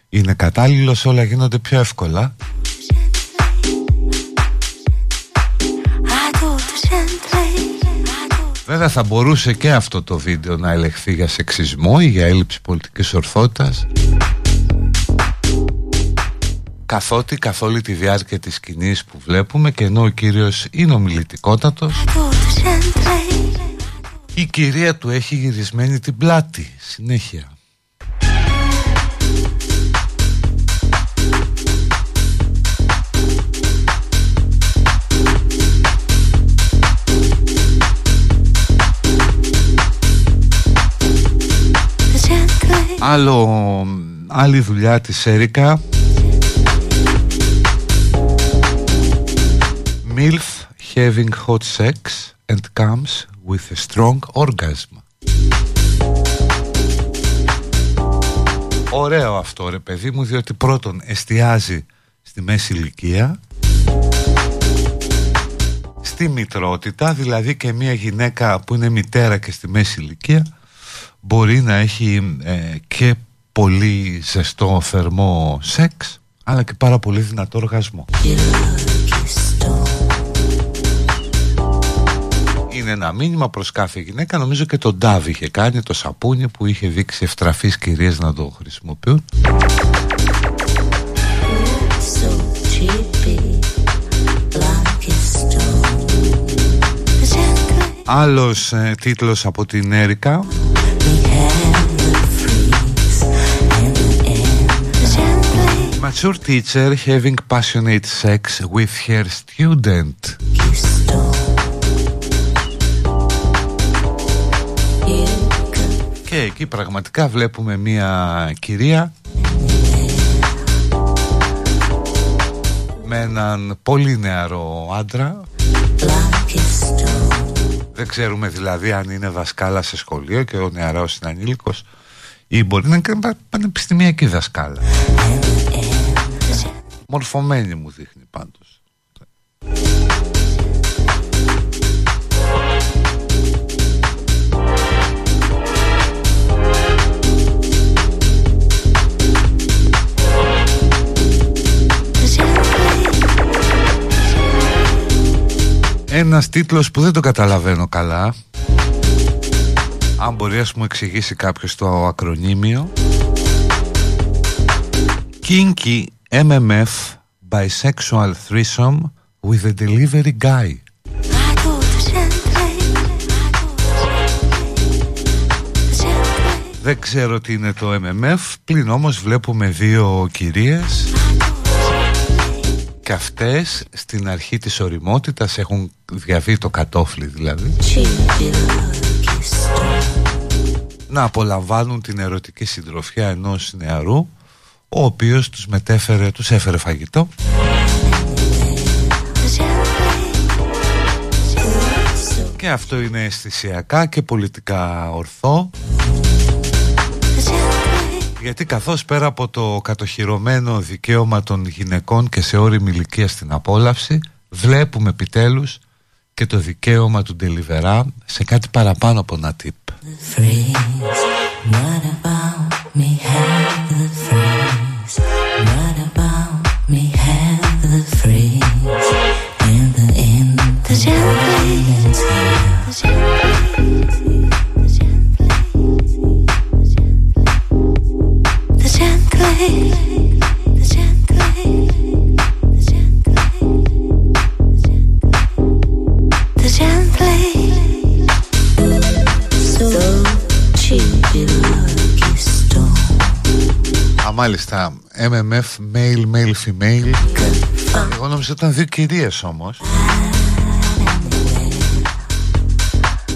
Speaker 1: είναι κατάλληλος όλα γίνονται πιο εύκολα Βέβαια θα μπορούσε και αυτό το βίντεο να ελεγχθεί για σεξισμό ή για έλλειψη πολιτικής ορθότητας. Καθότι καθ' όλη τη διάρκεια της σκηνής που βλέπουμε και ενώ ο κύριος είναι ομιλητικότατος η κυρία του έχει γυρισμένη την πλάτη. Συνέχεια Άλλο, άλλη δουλειά της Έρικα. MILF having hot sex and comes with a strong orgasm. Ωραίο αυτό ρε παιδί μου διότι πρώτον εστιάζει στη μέση ηλικία στη μητρότητα δηλαδή και μια γυναίκα που είναι μητέρα και στη μέση ηλικία μπορεί να έχει ε, και πολύ ζεστό θερμό σεξ αλλά και πάρα πολύ δυνατό οργασμό. Είναι ένα μήνυμα προς κάθε γυναίκα. Νομίζω και τον Ντάβ είχε κάνει το σαπούνι που είχε δείξει ευτραφείς κυρίες να το χρησιμοποιούν. Άλλος ε, τίτλος από την Έρικα Mature teacher having passionate sex with her student. Και εκεί πραγματικά βλέπουμε μια κυρία με έναν πολύ νεαρό άντρα δεν ξέρουμε δηλαδή αν είναι δασκάλα σε σχολείο και ο νεαρός είναι ανήλικος ή μπορεί να είναι πα- πανεπιστημιακή δασκάλα. Μορφωμένη μου δείχνει πάντως. Ένας τίτλος που δεν το καταλαβαίνω καλά. Αν μπορεί ας μου εξηγήσει κάποιος το ακρονίμιο. Kinky MMF Bisexual Threesome with a Delivery Guy. Δεν ξέρω τι είναι το MMF Πλην όμως βλέπουμε δύο κυρίες Και αυτές στην αρχή της οριμότητας έχουν διαβεί το κατόφλι δηλαδή. Να απολαμβάνουν την ερωτική συντροφιά ενός νεαρού ο οποίος τους μετέφερε, τους έφερε φαγητό. Και αυτό είναι αισθησιακά και πολιτικά ορθό γιατί καθώς πέρα από το κατοχυρωμένο δικαίωμα των γυναικών και σε όριμη ηλικία στην απόλαυση βλέπουμε επιτέλους και το δικαίωμα του Ντελιβερά σε κάτι παραπάνω από ένα τύπ. Μάλιστα, MMF, male, male, female. Εγώ νόμιζα ότι ήταν δύο κυρίες όμως.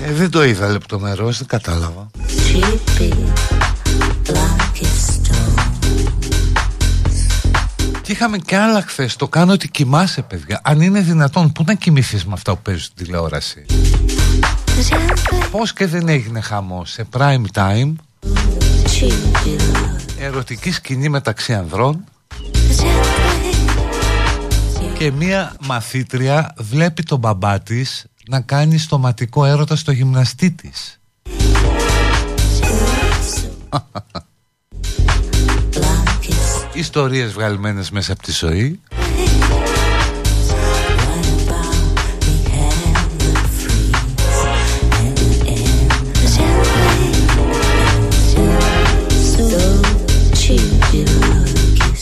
Speaker 1: Ε, δεν το είδα λεπτομερώς, δεν κατάλαβα.
Speaker 11: Cheapy, lucky stone.
Speaker 1: Και είχαμε και άλλα χθες. Το κάνω ότι κοιμάσαι, παιδιά. Αν είναι δυνατόν, πού να κοιμηθείς με αυτά που παίζεις στην τηλεόραση;
Speaker 11: The gentleman,
Speaker 1: Πώς και δεν έγινε χαμός σε prime time,
Speaker 11: cheapy, lucky.
Speaker 1: Ερωτική σκηνή μεταξύ ανδρών
Speaker 11: The gentleman,
Speaker 1: και μία μαθήτρια βλέπει τον μπαμπά της να κάνει στοματικό έρωτα στο γυμναστή της.
Speaker 11: lucky stone.
Speaker 1: Ιστορίες βγαλμένες μέσα από τη ζωή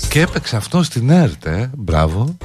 Speaker 1: και έπαιξε αυτό στην ΕΡΤ, ε. μπράβο.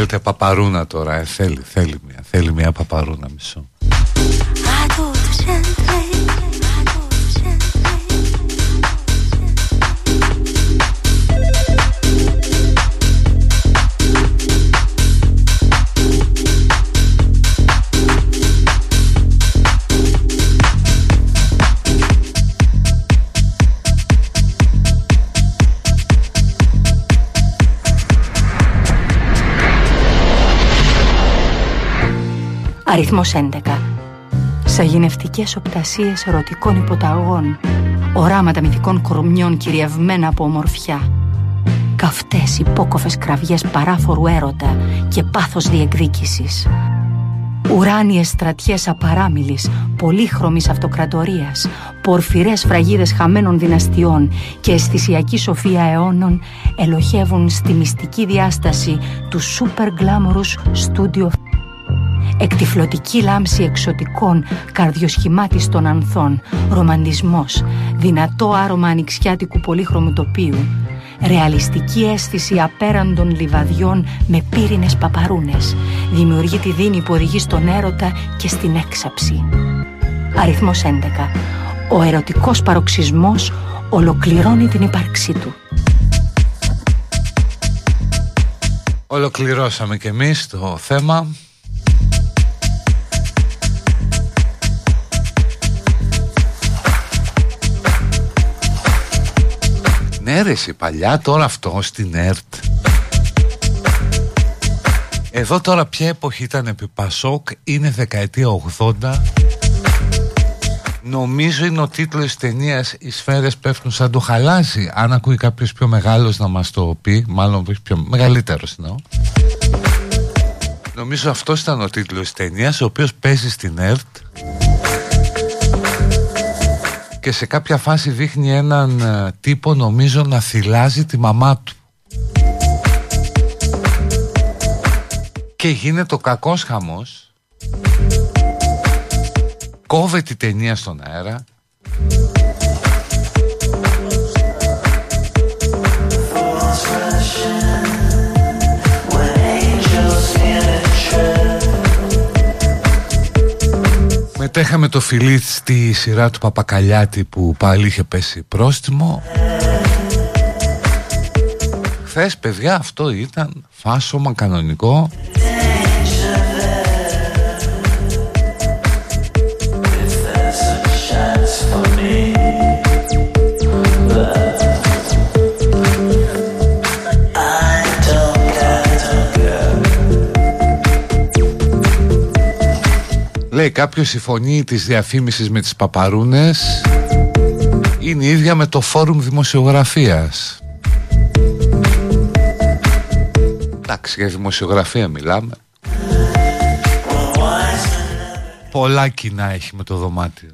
Speaker 1: Θέλετε παπαρούνα τώρα, ε. θέλει, θέλει μια, θέλει μια παπαρούνα μισό.
Speaker 12: Αριθμός 11. Σαγηνευτικές οπτασίες ερωτικών υποταγών. Οράματα μυθικών κορμιών κυριευμένα από ομορφιά. Καυτές υπόκοφες κραυγές παράφορου έρωτα και πάθος διεκδίκησης. Ουράνιες στρατιές απαράμιλης, πολύχρωμης αυτοκρατορίας, πορφυρές φραγίδες χαμένων δυναστιών και αισθησιακή σοφία αιώνων ελοχεύουν στη μυστική διάσταση του super glamorous studio Εκτιφλωτική λάμψη εξωτικών, καρδιοσχημάτιστων ανθών, ρομαντισμός, δυνατό άρωμα ανοιξιάτικου πολύχρωμου τοπίου, ρεαλιστική αίσθηση απέραντων λιβαδιών με πύρινες παπαρούνες, δημιουργεί τη δίνη που οδηγεί στον έρωτα και στην έξαψη. Αριθμός 11. Ο ερωτικός παροξισμός ολοκληρώνει την ύπαρξή του.
Speaker 1: Ολοκληρώσαμε και εμείς το θέμα Ναι ρε εσύ, παλιά τώρα αυτό στην ΕΡΤ. Εδώ τώρα ποια εποχή ήταν επί Πασόκ Είναι δεκαετία 80 Νομίζω είναι ο τίτλος της ταινίας «Οι σφαίρες πέφτουν σαν το χαλάζι» Αν ακούει κάποιος πιο μεγάλος να μας το πει Μάλλον πιο μεγαλύτερος εννοώ. Νομίζω αυτός ήταν ο τίτλος της ταινίας Ο οποίος παίζει στην ΕΡΤ και σε κάποια φάση δείχνει έναν ε, τύπο νομίζω να θυλάζει τη μαμά του. Και γίνεται ο κακός χαμός. Κόβεται η ταινία στον αέρα Μετέχαμε το φιλί στη σειρά του Παπακαλιάτη που πάλι είχε πέσει πρόστιμο. Χθες παιδιά αυτό ήταν φάσομα κανονικό Λέει κάποιος η φωνή της διαφήμισης με τις παπαρούνες είναι η ίδια με το φόρουμ δημοσιογραφίας. Εντάξει, για δημοσιογραφία μιλάμε. Πολλά κοινά έχει με το δωμάτιο.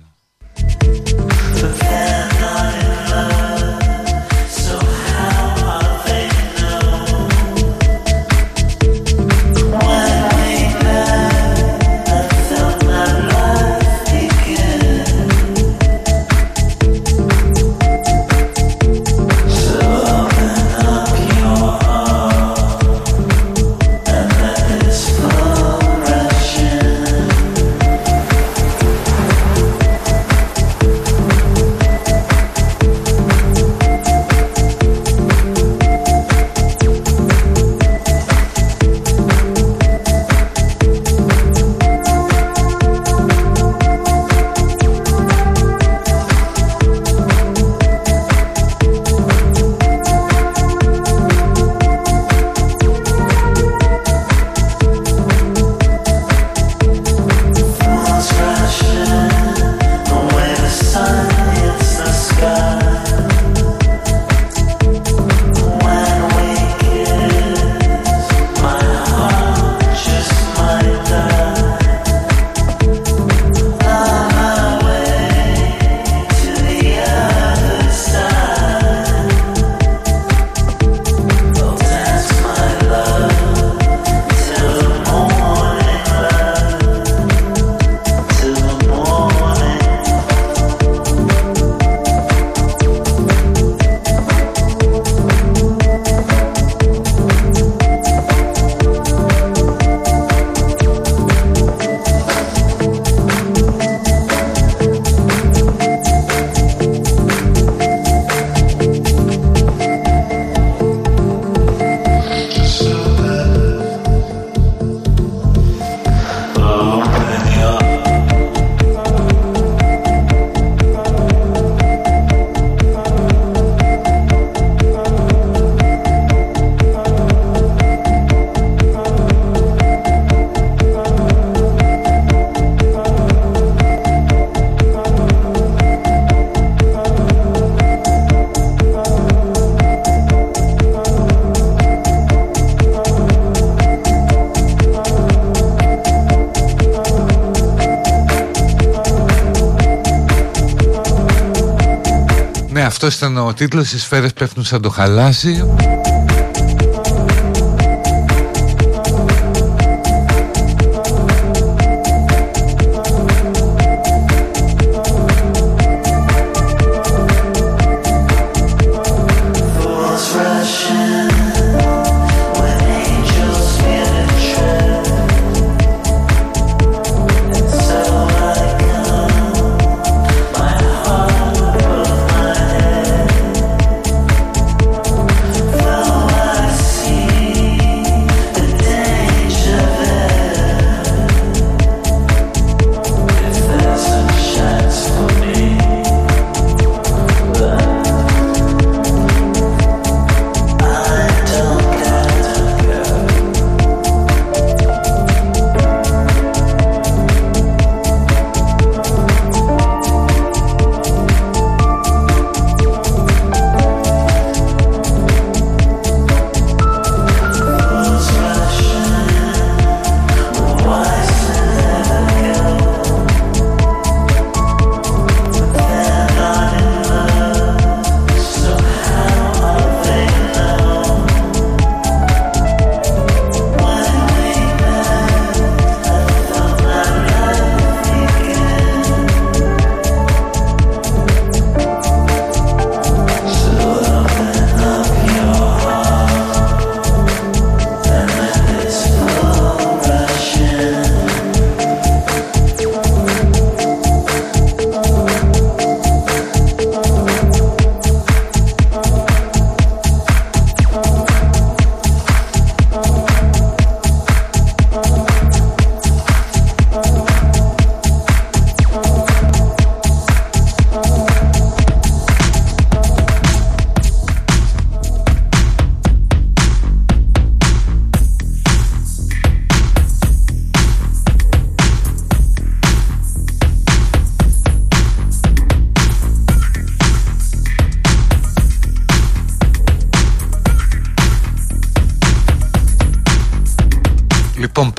Speaker 1: Αυτό ήταν ο τίτλος Οι σφαίρες πέφτουν σαν το χαλάσι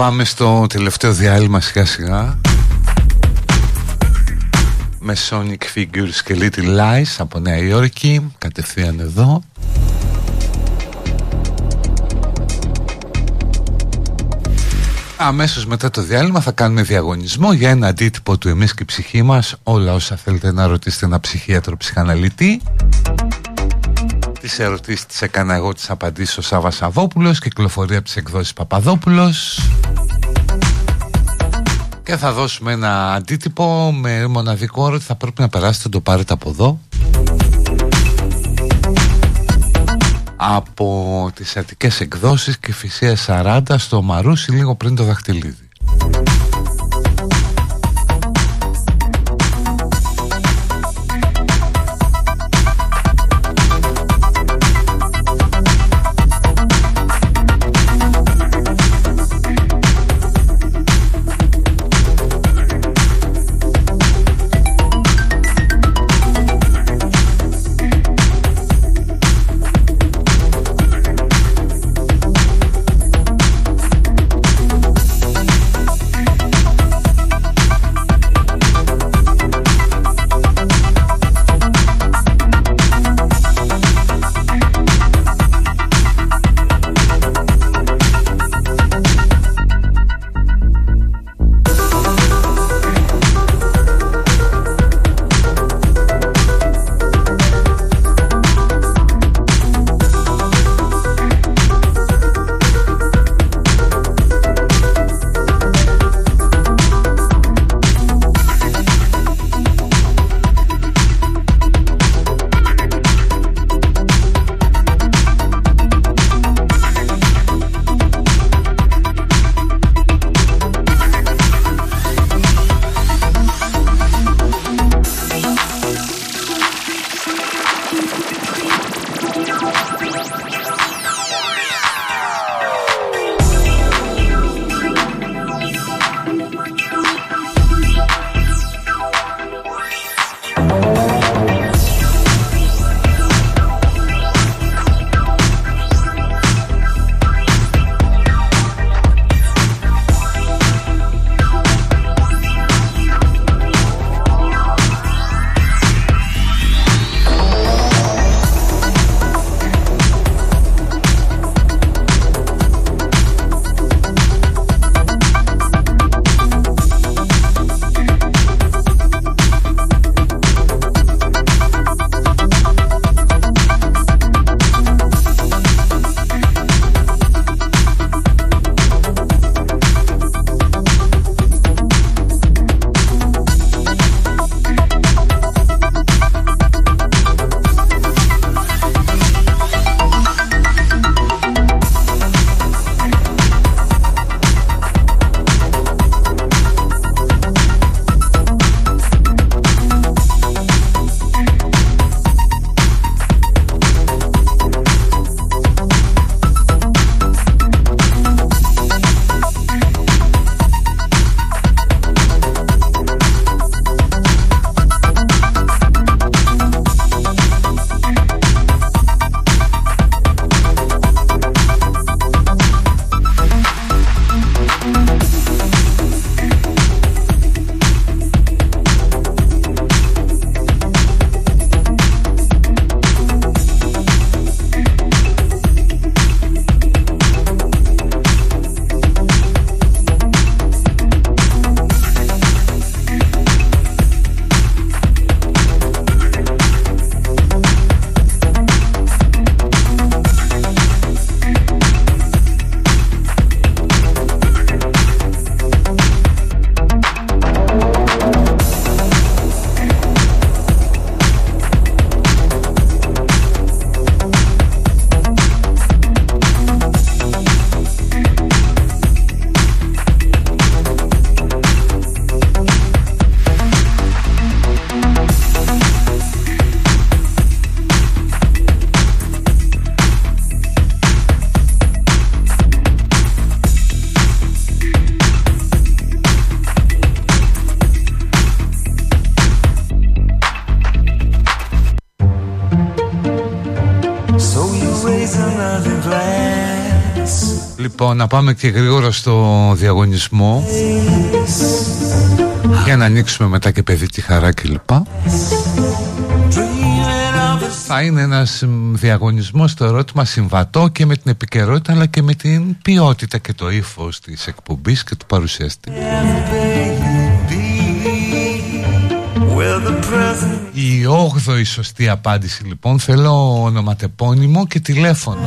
Speaker 1: πάμε στο τελευταίο διάλειμμα σιγά σιγά. Με Sonic Figures και Little Lies από Νέα Υόρκη Κατευθείαν εδώ. Αμέσως μετά το διάλειμμα θα κάνουμε διαγωνισμό για ένα αντίτυπο του εμείς και η ψυχή μας. Όλα όσα θέλετε να ρωτήσετε ένα ψυχίατρο ψυχαναλυτή. Τις ερωτήσεις τις έκανα εγώ τις απαντήσεις ο Σάββας Σαββόπουλος Κυκλοφορία από τις εκδόσεις Παπαδόπουλος Και θα δώσουμε ένα αντίτυπο με μοναδικό όρο ότι θα πρέπει να περάσετε να το πάρετε από εδώ από τις Αττικές εκδόσεις και φυσία 40 στο Μαρούσι λίγο πριν το δαχτυλίδι. Να πάμε και γρήγορα στο διαγωνισμό για να ανοίξουμε μετά και παιδική χαρά κλπ. Θα είναι ένας μ, διαγωνισμός στο ερώτημα συμβατό και με την επικαιρότητα αλλά και με την ποιότητα και το ύφος της εκπομπής και του παρουσιαστή. Η όγδοη σωστή απάντηση λοιπόν θέλω ονοματεπώνυμο και τηλέφωνο.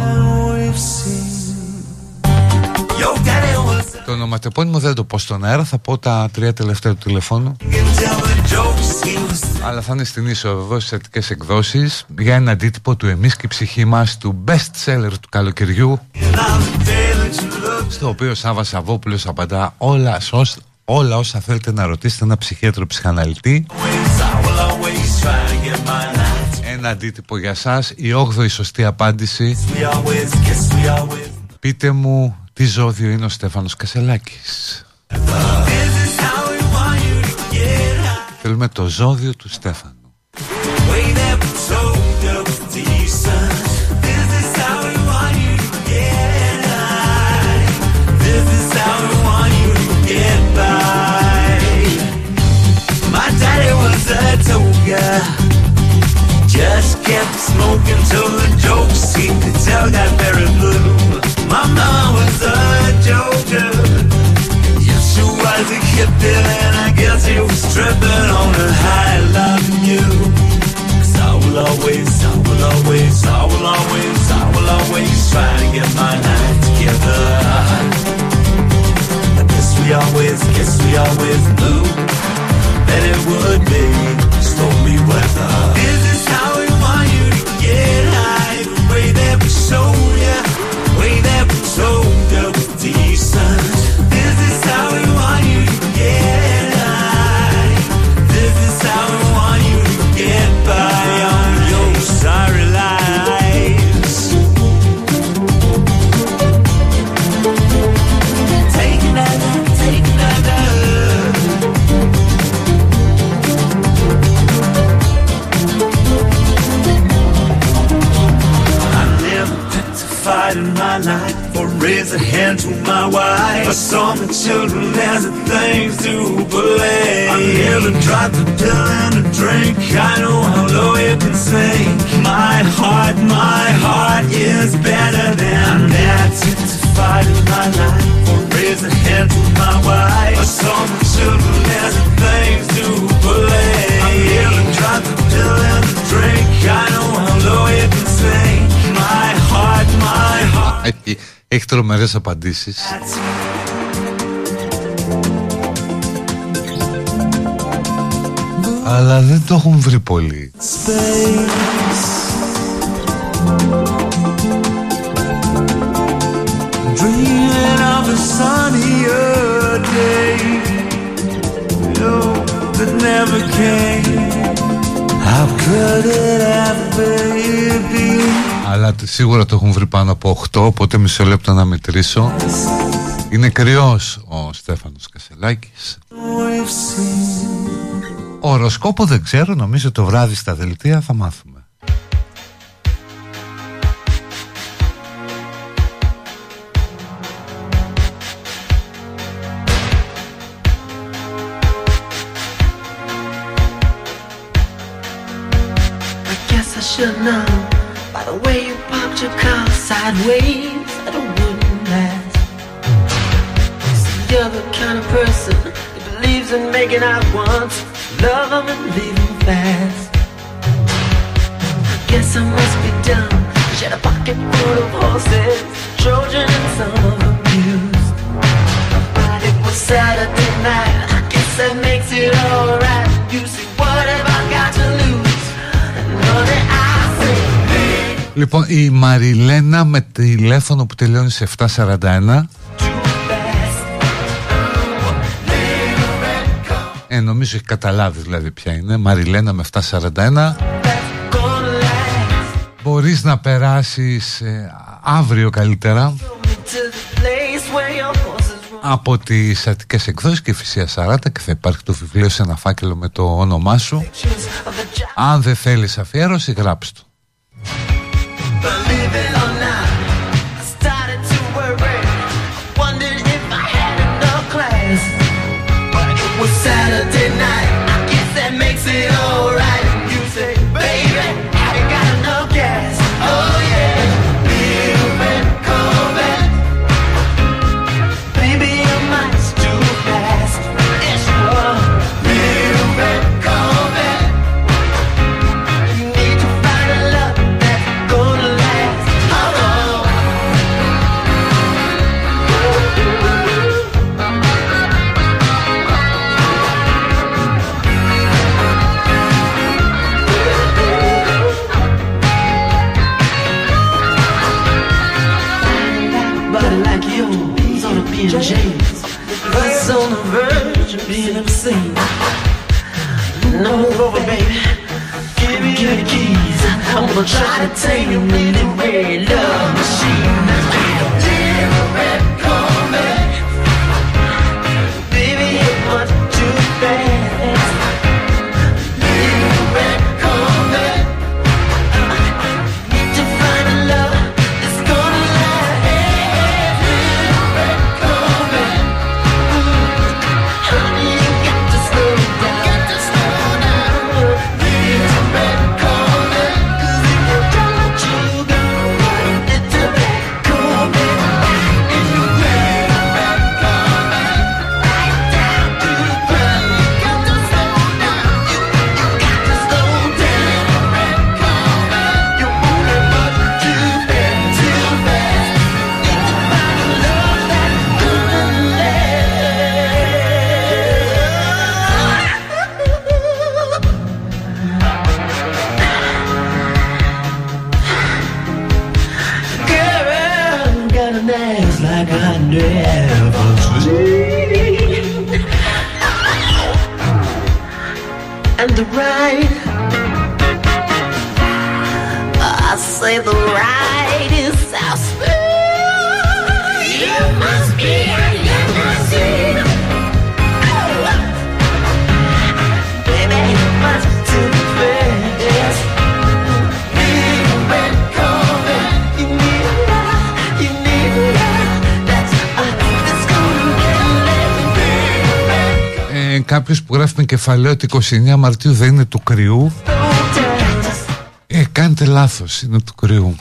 Speaker 1: Το ονοματεπώνυμο δεν το πω στον αέρα, θα πω τα τρία τελευταία του τηλεφώνου. Αλλά θα είναι στην ίσο βεβαίω στις θετικές εκδόσεις για ένα αντίτυπο του Εμείς και η ψυχή μας του best seller του καλοκαιριού. Στο οποίο ο Σάβα Σαββόπουλος απαντά όλα, σως- όλα όσα θέλετε να ρωτήσετε ένα ψυχίατρο ψυχαναλυτή. Ένα αντίτυπο για σας Η όγδοη σωστή απάντηση Πείτε μου τι ζώδιο είναι ο Στέφανος Κασελάκης; Θέλουμε το ζώδιο του Στέφανου
Speaker 4: Just kept smoking till the jokes seemed to tell got very blue. Mom was a joker. Yes, she was a hippie, and I guess he was tripping on a high loving you. 'Cause I will always, I will always, I will always, I will always try to get my life together. I guess we always, guess we always knew that it would be stormy weather. This is how we want you to get so dope decent. Raise a hand to my wife. I saw my children as the things to believe. I never tried the pill and a drink. I know how low you can sink. My heart, my heart is better than that. Picked a fight in my life or raise a hand to my wife. I saw my children as the things to believe. I never tried the pill and
Speaker 1: Έχει τρομερές απαντήσεις, αλλά δεν το έχουν βρει πολύ. Αλλά τε- σίγουρα το έχουν βρει πάνω από 8 Οπότε μισό λεπτό να μετρήσω. Είναι κρυός ο Στέφανος Κασελάκης.
Speaker 4: We've seen.
Speaker 1: Οροσκόπο δεν ξέρω Νομίζω το βράδυ στα δελτία θα μάθουμε.
Speaker 2: I guess I should know sideways that it wouldn't last. See, you're the kind of person that believes in making out once, love 'em and leave 'em fast. I guess I must be dumb. She had a pocket full of horses, Trojan and some of them used. But it was Saturday night. I guess that makes it alright. You see, what have I got to lose? Know that I
Speaker 1: Λοιπόν η Μαριλένα με τηλέφωνο που τελειώνει σε 741
Speaker 2: too fast.
Speaker 1: Ε, νομίζω έχει καταλάβει δηλαδή ποια είναι Μαριλένα με 741
Speaker 2: That's gonna last.
Speaker 1: Μπορείς να περάσεις ε, αύριο καλύτερα
Speaker 2: Took me to the place where your horses run.
Speaker 1: από τις Αττικές εκδόσεις και Φυσία 40 και θα υπάρχει το βιβλίο σε ένα φάκελο με το όνομά σου
Speaker 2: Pictures of the giant.
Speaker 1: Αν δεν θέλεις αφιέρωση γράψ' το
Speaker 2: Believe it
Speaker 1: κεφαλαίο ότι 29 Μαρτίου δεν είναι του κρυού. Ε, κάνετε λάθος, είναι του κρυού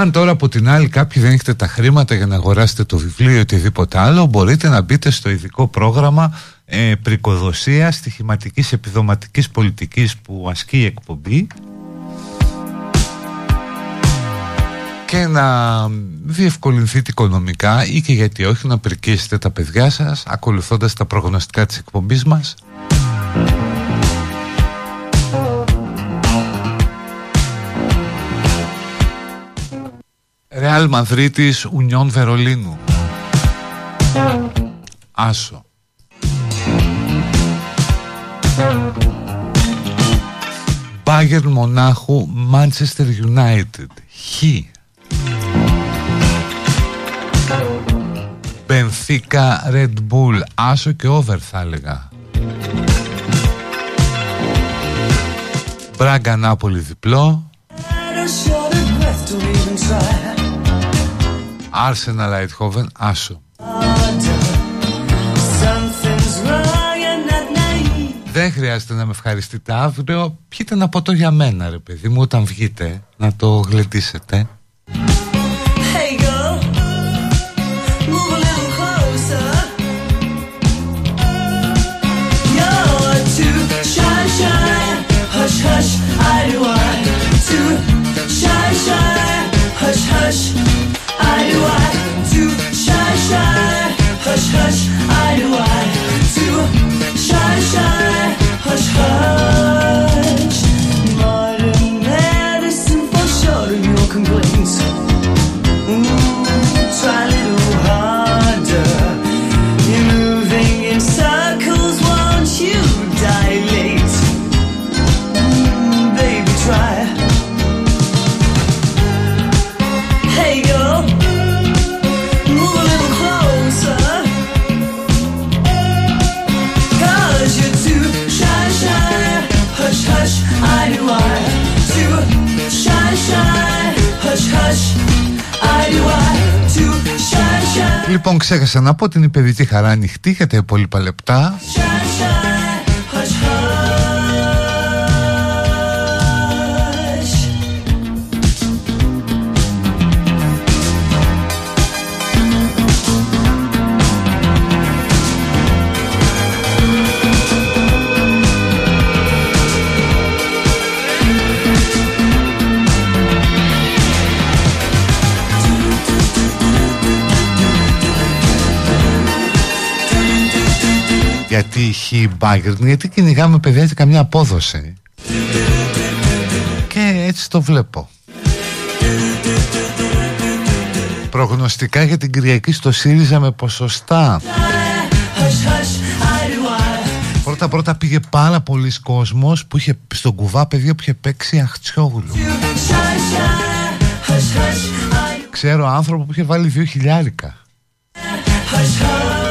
Speaker 1: Αν τώρα από την άλλη κάποιοι δεν έχετε τα χρήματα για να αγοράσετε το βιβλίο ή οτιδήποτε άλλο, μπορείτε να μπείτε στο ειδικό πρόγραμμα ε, πρικοδοσίας στοιχηματικής επιδοματικής πολιτικής που ασκεί η εκπομπή και να διευκολυνθείτε οικονομικά ή και γιατί όχι να πρικίσετε τα παιδιά σας ακολουθώντας τα προγνωστικά της εκπομπής μας. Ρεάλ Μαδρίτης Ουνιών Βερολίνου Άσο. Μπάγερ Μονάχου Manchester United. Χ. Μπενθήκα Red Bull. Άσο και over θα έλεγα. Μπράγκα Νάπολη διπλό Arsenal Eindhoven Άσο Δεν χρειάζεται να με ευχαριστείτε αύριο. Πιείτε ένα ποτό για μένα ρε παιδί μου Όταν βγείτε να το γλεντήσετε.
Speaker 2: Hey girl, move a little closer. You're too shy, shy, hush, hush, I do I. Too shy, shy, hush, hush, I do I. Too shy, shy, hush, hush, I do I. Too shy, shy, hush, hush.
Speaker 1: Λοιπόν ξέχασα να πω την η παιδική χαρά. Ανοιχτή για τα υπόλοιπα λεπτά γιατί η Bayern γιατί κυνηγάμε παιδιά και καμιά απόδοση. Και έτσι το βλέπω. Προγνωστικά για την Κυριακή στο ΣΥΡΙΖΑ με ποσοστά. Πρώτα πρώτα πήγε πάρα πολλοί κόσμος που είχε στον κουβά παιδιά που είχε παίξει αχτσιόγλου. Ξέρω άνθρωπο που είχε βάλει δύο χιλιάρικα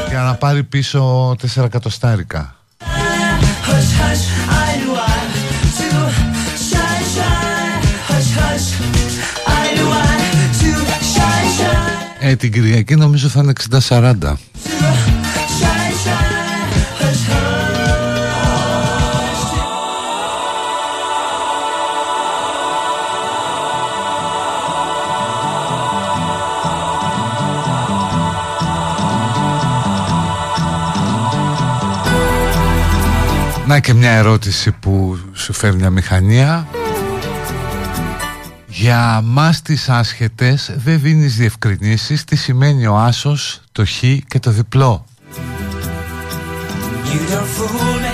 Speaker 1: Για να πάρει πίσω τέσσερα εκατοστάρικα Ε, την Κυριακή νομίζω θα είναι 60-40 Να και μια ερώτηση που σου φέρνει μια μηχανία Για μας τις άσχετες δεν δίνεις διευκρινήσεις Τι σημαίνει ο άσος, το χ και το διπλό
Speaker 3: You don't fool me.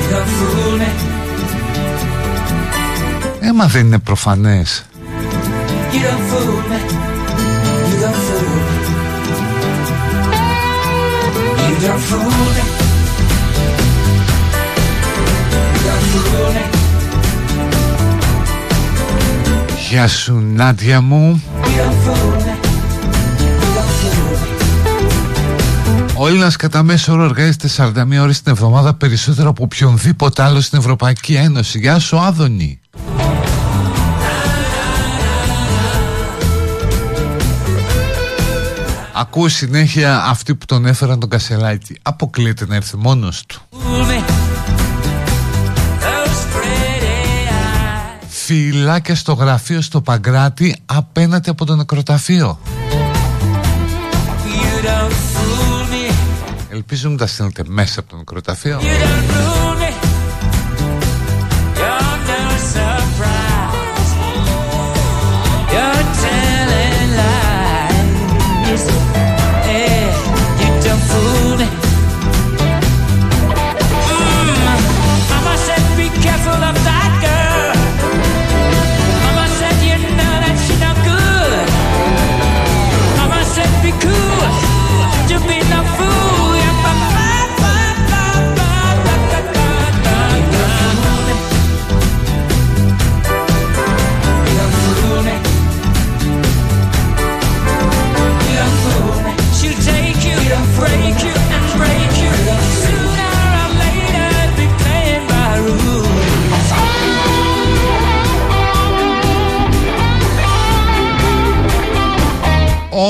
Speaker 3: You don't fool me.
Speaker 1: Έμα δεν είναι προφανές
Speaker 3: You don't fool me.
Speaker 1: Γεια σου Νάντια μου.
Speaker 3: Garrone
Speaker 1: Ο Έλληνας κατά μέσο όρο εργάζεται 41 ώρες την εβδομάδα περισσότερο από οποιονδήποτε άλλο στην Ευρωπαϊκή Ένωση. Γεια σου, Άδωνη. Ακούω συνέχεια αυτοί που τον έφεραν τον Κασελάκη. Αποκλείεται να έρθει μόνος του.
Speaker 3: Fool me. Those pretty eyes.
Speaker 1: Φυλάκια στο γραφείο στο Παγκράτη απέναντι από το νεκροταφείο.
Speaker 3: You don't fool me.
Speaker 1: Ελπίζω να τα στείλετε μέσα από το νεκροταφείο.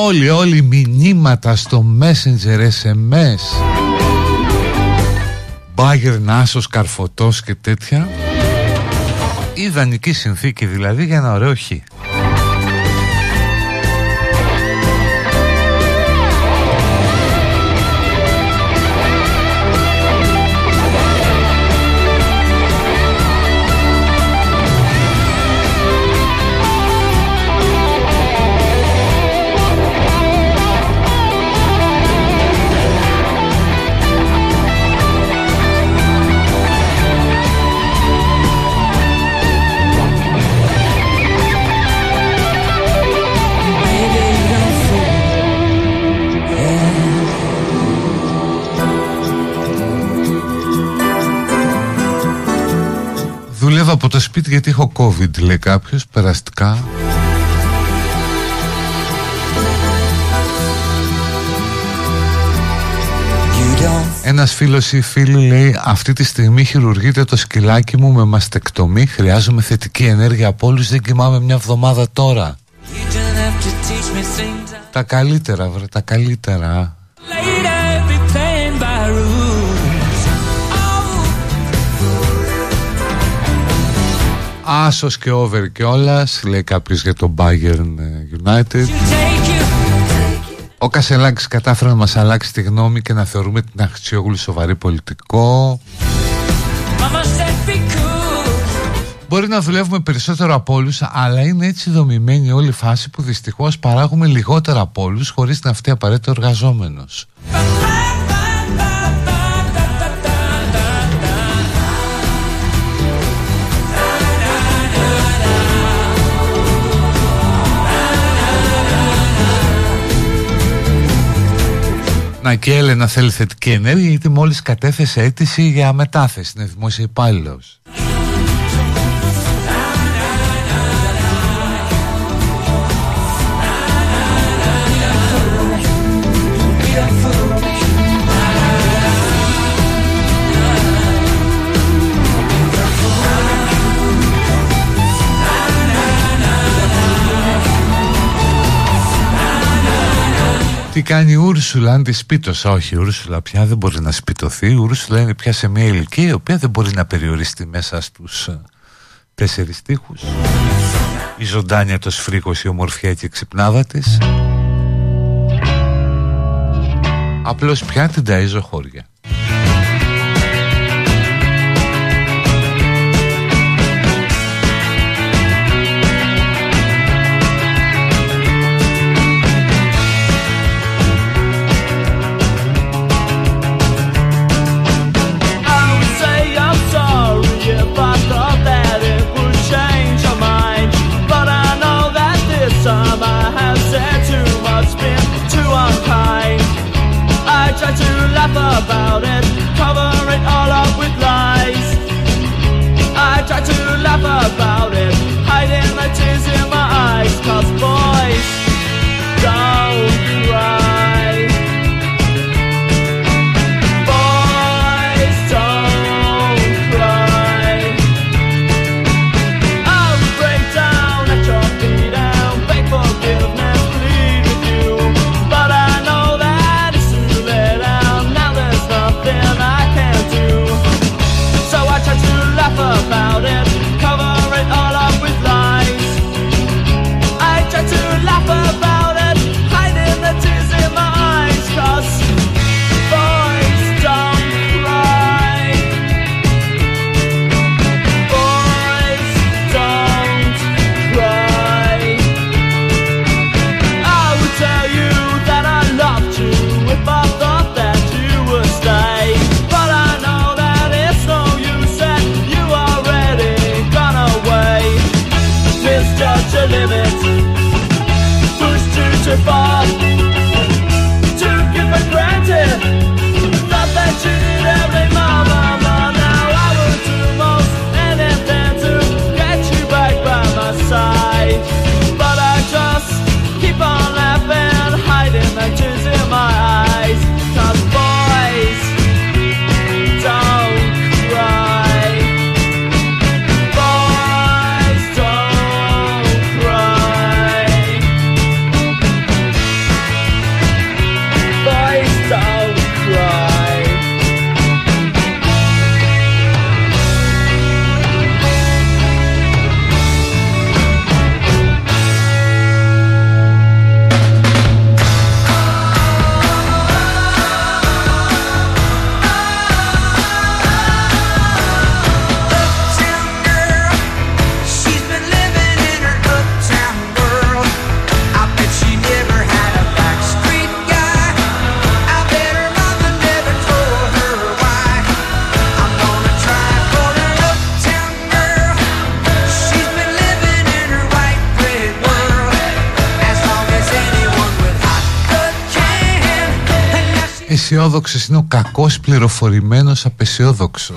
Speaker 1: Όλοι, όλοι μηνύματα στο Messenger SMS Μπάγερ Νάσος, Καρφωτός και τέτοια. Ιδανική συνθήκη δηλαδή για ένα ωραίο χ το σπίτι γιατί έχω COVID λέει κάποιος περαστικά
Speaker 3: You don't
Speaker 1: Ένας φίλος ή φίλη λέει Αυτή τη στιγμή χειρουργείται το σκυλάκι μου με μαστεκτομή Χρειάζομαι θετική ενέργεια από όλους Δεν κοιμάμαι μια εβδομάδα τώρα
Speaker 3: You don't have to teach me things.
Speaker 1: Τα καλύτερα βρε τα καλύτερα Άσος και όβρα και όλα λέει κάποιος για το Bayern ε, United. Ο Κασελάκης κατάφερε να μας αλλάξει τη γνώμη και να θεωρούμε την Αχτσιόγλου σοβαρή πολιτικό.
Speaker 13: Μπορεί να δουλεύουμε περισσότερο από όλους, αλλά είναι έτσι δομημένη όλη η φάση που δυστυχώς παράγουμε λιγότερα από όλους χωρίς να φταίει απαραίτητο εργαζόμενος. Άννα και Έλενα θέλει θετική ενέργεια γιατί μόλις κατέθεσε αίτηση για μετάθεση, είναι δημόσια υπάλληλος. Τι κάνει η Ούρσουλα αν τη σπίτωσα Όχι η Ούρσουλα πια δεν μπορεί να σπιτωθεί. Η Ούρσουλα είναι πια σε μια ηλικία Η οποία δεν μπορεί να περιοριστεί μέσα στους ε, Τέσσερις τείχου. Η ζωντάνια το σφρίκο, Η ομορφιά και η ξυπνάδα της. Απλώς πια την ταζω χώρια. πληροφορημένος απεσιόδοξος.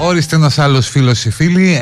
Speaker 13: Όριστε ένας άλλος φίλος ή φίλη